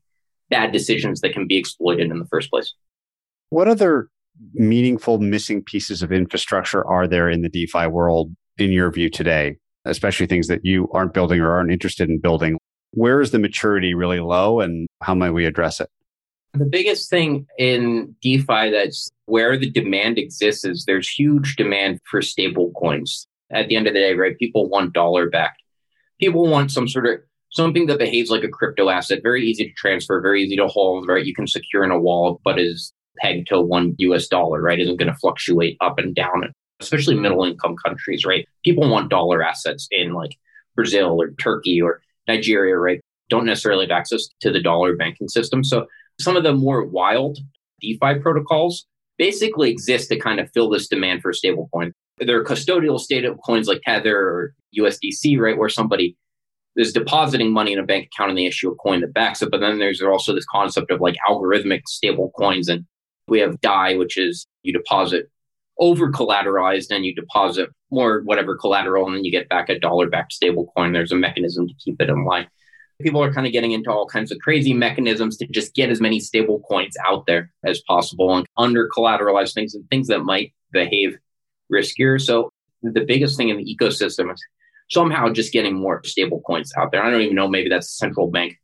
bad decisions that can be exploited in the first place. What other meaningful missing pieces of infrastructure are there in the DeFi world in your view today, especially things that you aren't building or aren't interested in building? Where is the maturity really low and how might we address it? The biggest thing in DeFi that's where the demand exists is there's huge demand for stable coins. At the end of the day, right? People want dollar backed. People want some sort of something that behaves like a crypto asset, very easy to transfer, very easy to hold, right? You can secure in a wallet, but is pegged to one US dollar, right? Isn't going to fluctuate up and down, especially middle income countries, right? People want dollar assets in like Brazil or Turkey or Nigeria, right? Don't necessarily have access to the dollar banking system. So some of the more wild DeFi protocols basically exist to kind of fill this demand for a stable stablecoin. There are custodial stable coins like Tether or USDC, right? Where somebody is depositing money in a bank account and they issue a coin that backs it. But then there's also this concept of like algorithmic stable coins and we have DAI, which is you deposit over collateralized and you deposit more whatever collateral and then you get back a dollar backed stable coin. There's a mechanism to keep it in line. People are kind of getting into all kinds of crazy mechanisms to just get as many stable coins out there as possible and under collateralized things and things that might behave riskier. So the biggest thing in the ecosystem is somehow just getting more stable coins out there. I don't even know, maybe that's central bank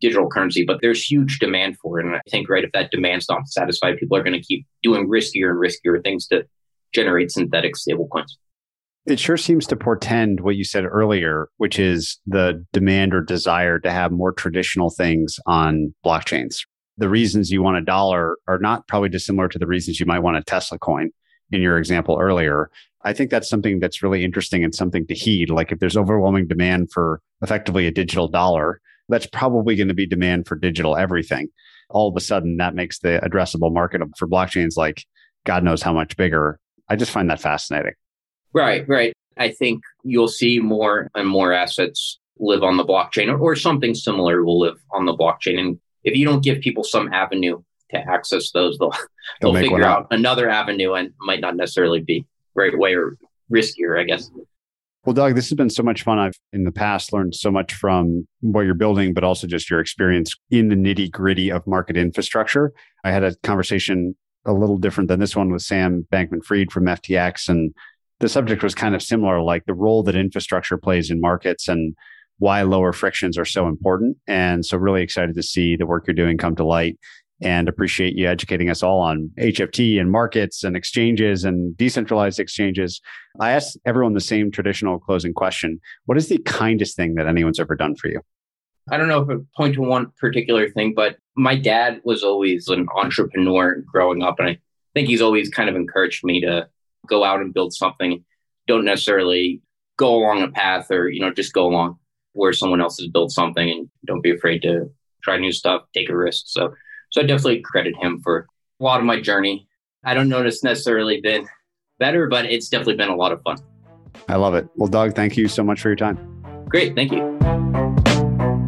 digital currency, but there's huge demand for it. And I think, right, if that demand's not satisfied, people are going to keep doing riskier and riskier things to generate synthetic stablecoins. It sure seems to portend what you said earlier, which is the demand or desire to have more traditional things on blockchains. The reasons you want a dollar are not probably dissimilar to the reasons you might want a Tesla coin in your example earlier. I think that's something that's really interesting and something to heed. Like if there's overwhelming demand for effectively a digital dollar, that's probably going to be demand for digital everything. All of a sudden, that makes the addressable market for blockchains like God knows how much bigger. I just find that fascinating. Right, right. I think you'll see more and more assets live on the blockchain or, or something similar will live on the blockchain. And if you don't give people some avenue to access those, they'll, [laughs] they'll, they'll figure out another avenue and might not necessarily be right way or riskier, I guess. Well, Doug, this has been so much fun. I've in the past learned so much from what you're building, but also just your experience in the nitty gritty of market infrastructure. I had a conversation a little different than this one with Sam Bankman Fried from FTX. And the subject was kind of similar, like the role that infrastructure plays in markets and why lower frictions are so important. And so, really excited to see the work you're doing come to light and appreciate you educating us all on HFT and markets and exchanges and decentralized exchanges. I ask everyone the same traditional closing question What is the kindest thing that anyone's ever done for you? I don't know if it point to one particular thing, but my dad was always an entrepreneur growing up. And I think he's always kind of encouraged me to go out and build something. Don't necessarily go along a path or, you know, just go along where someone else has built something and don't be afraid to try new stuff, take a risk. So so I definitely credit him for a lot of my journey. I don't know it's necessarily been better, but it's definitely been a lot of fun. I love it. Well, Doug, thank you so much for your time. Great. Thank you.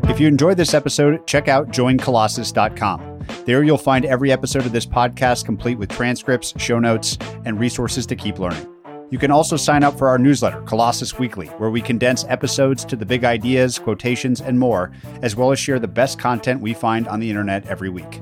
If you enjoyed this episode, check out joincolossus.com. There you'll find every episode of this podcast complete with transcripts, show notes, and resources to keep learning. You can also sign up for our newsletter, Colossus Weekly, where we condense episodes to the big ideas, quotations, and more, as well as share the best content we find on the internet every week.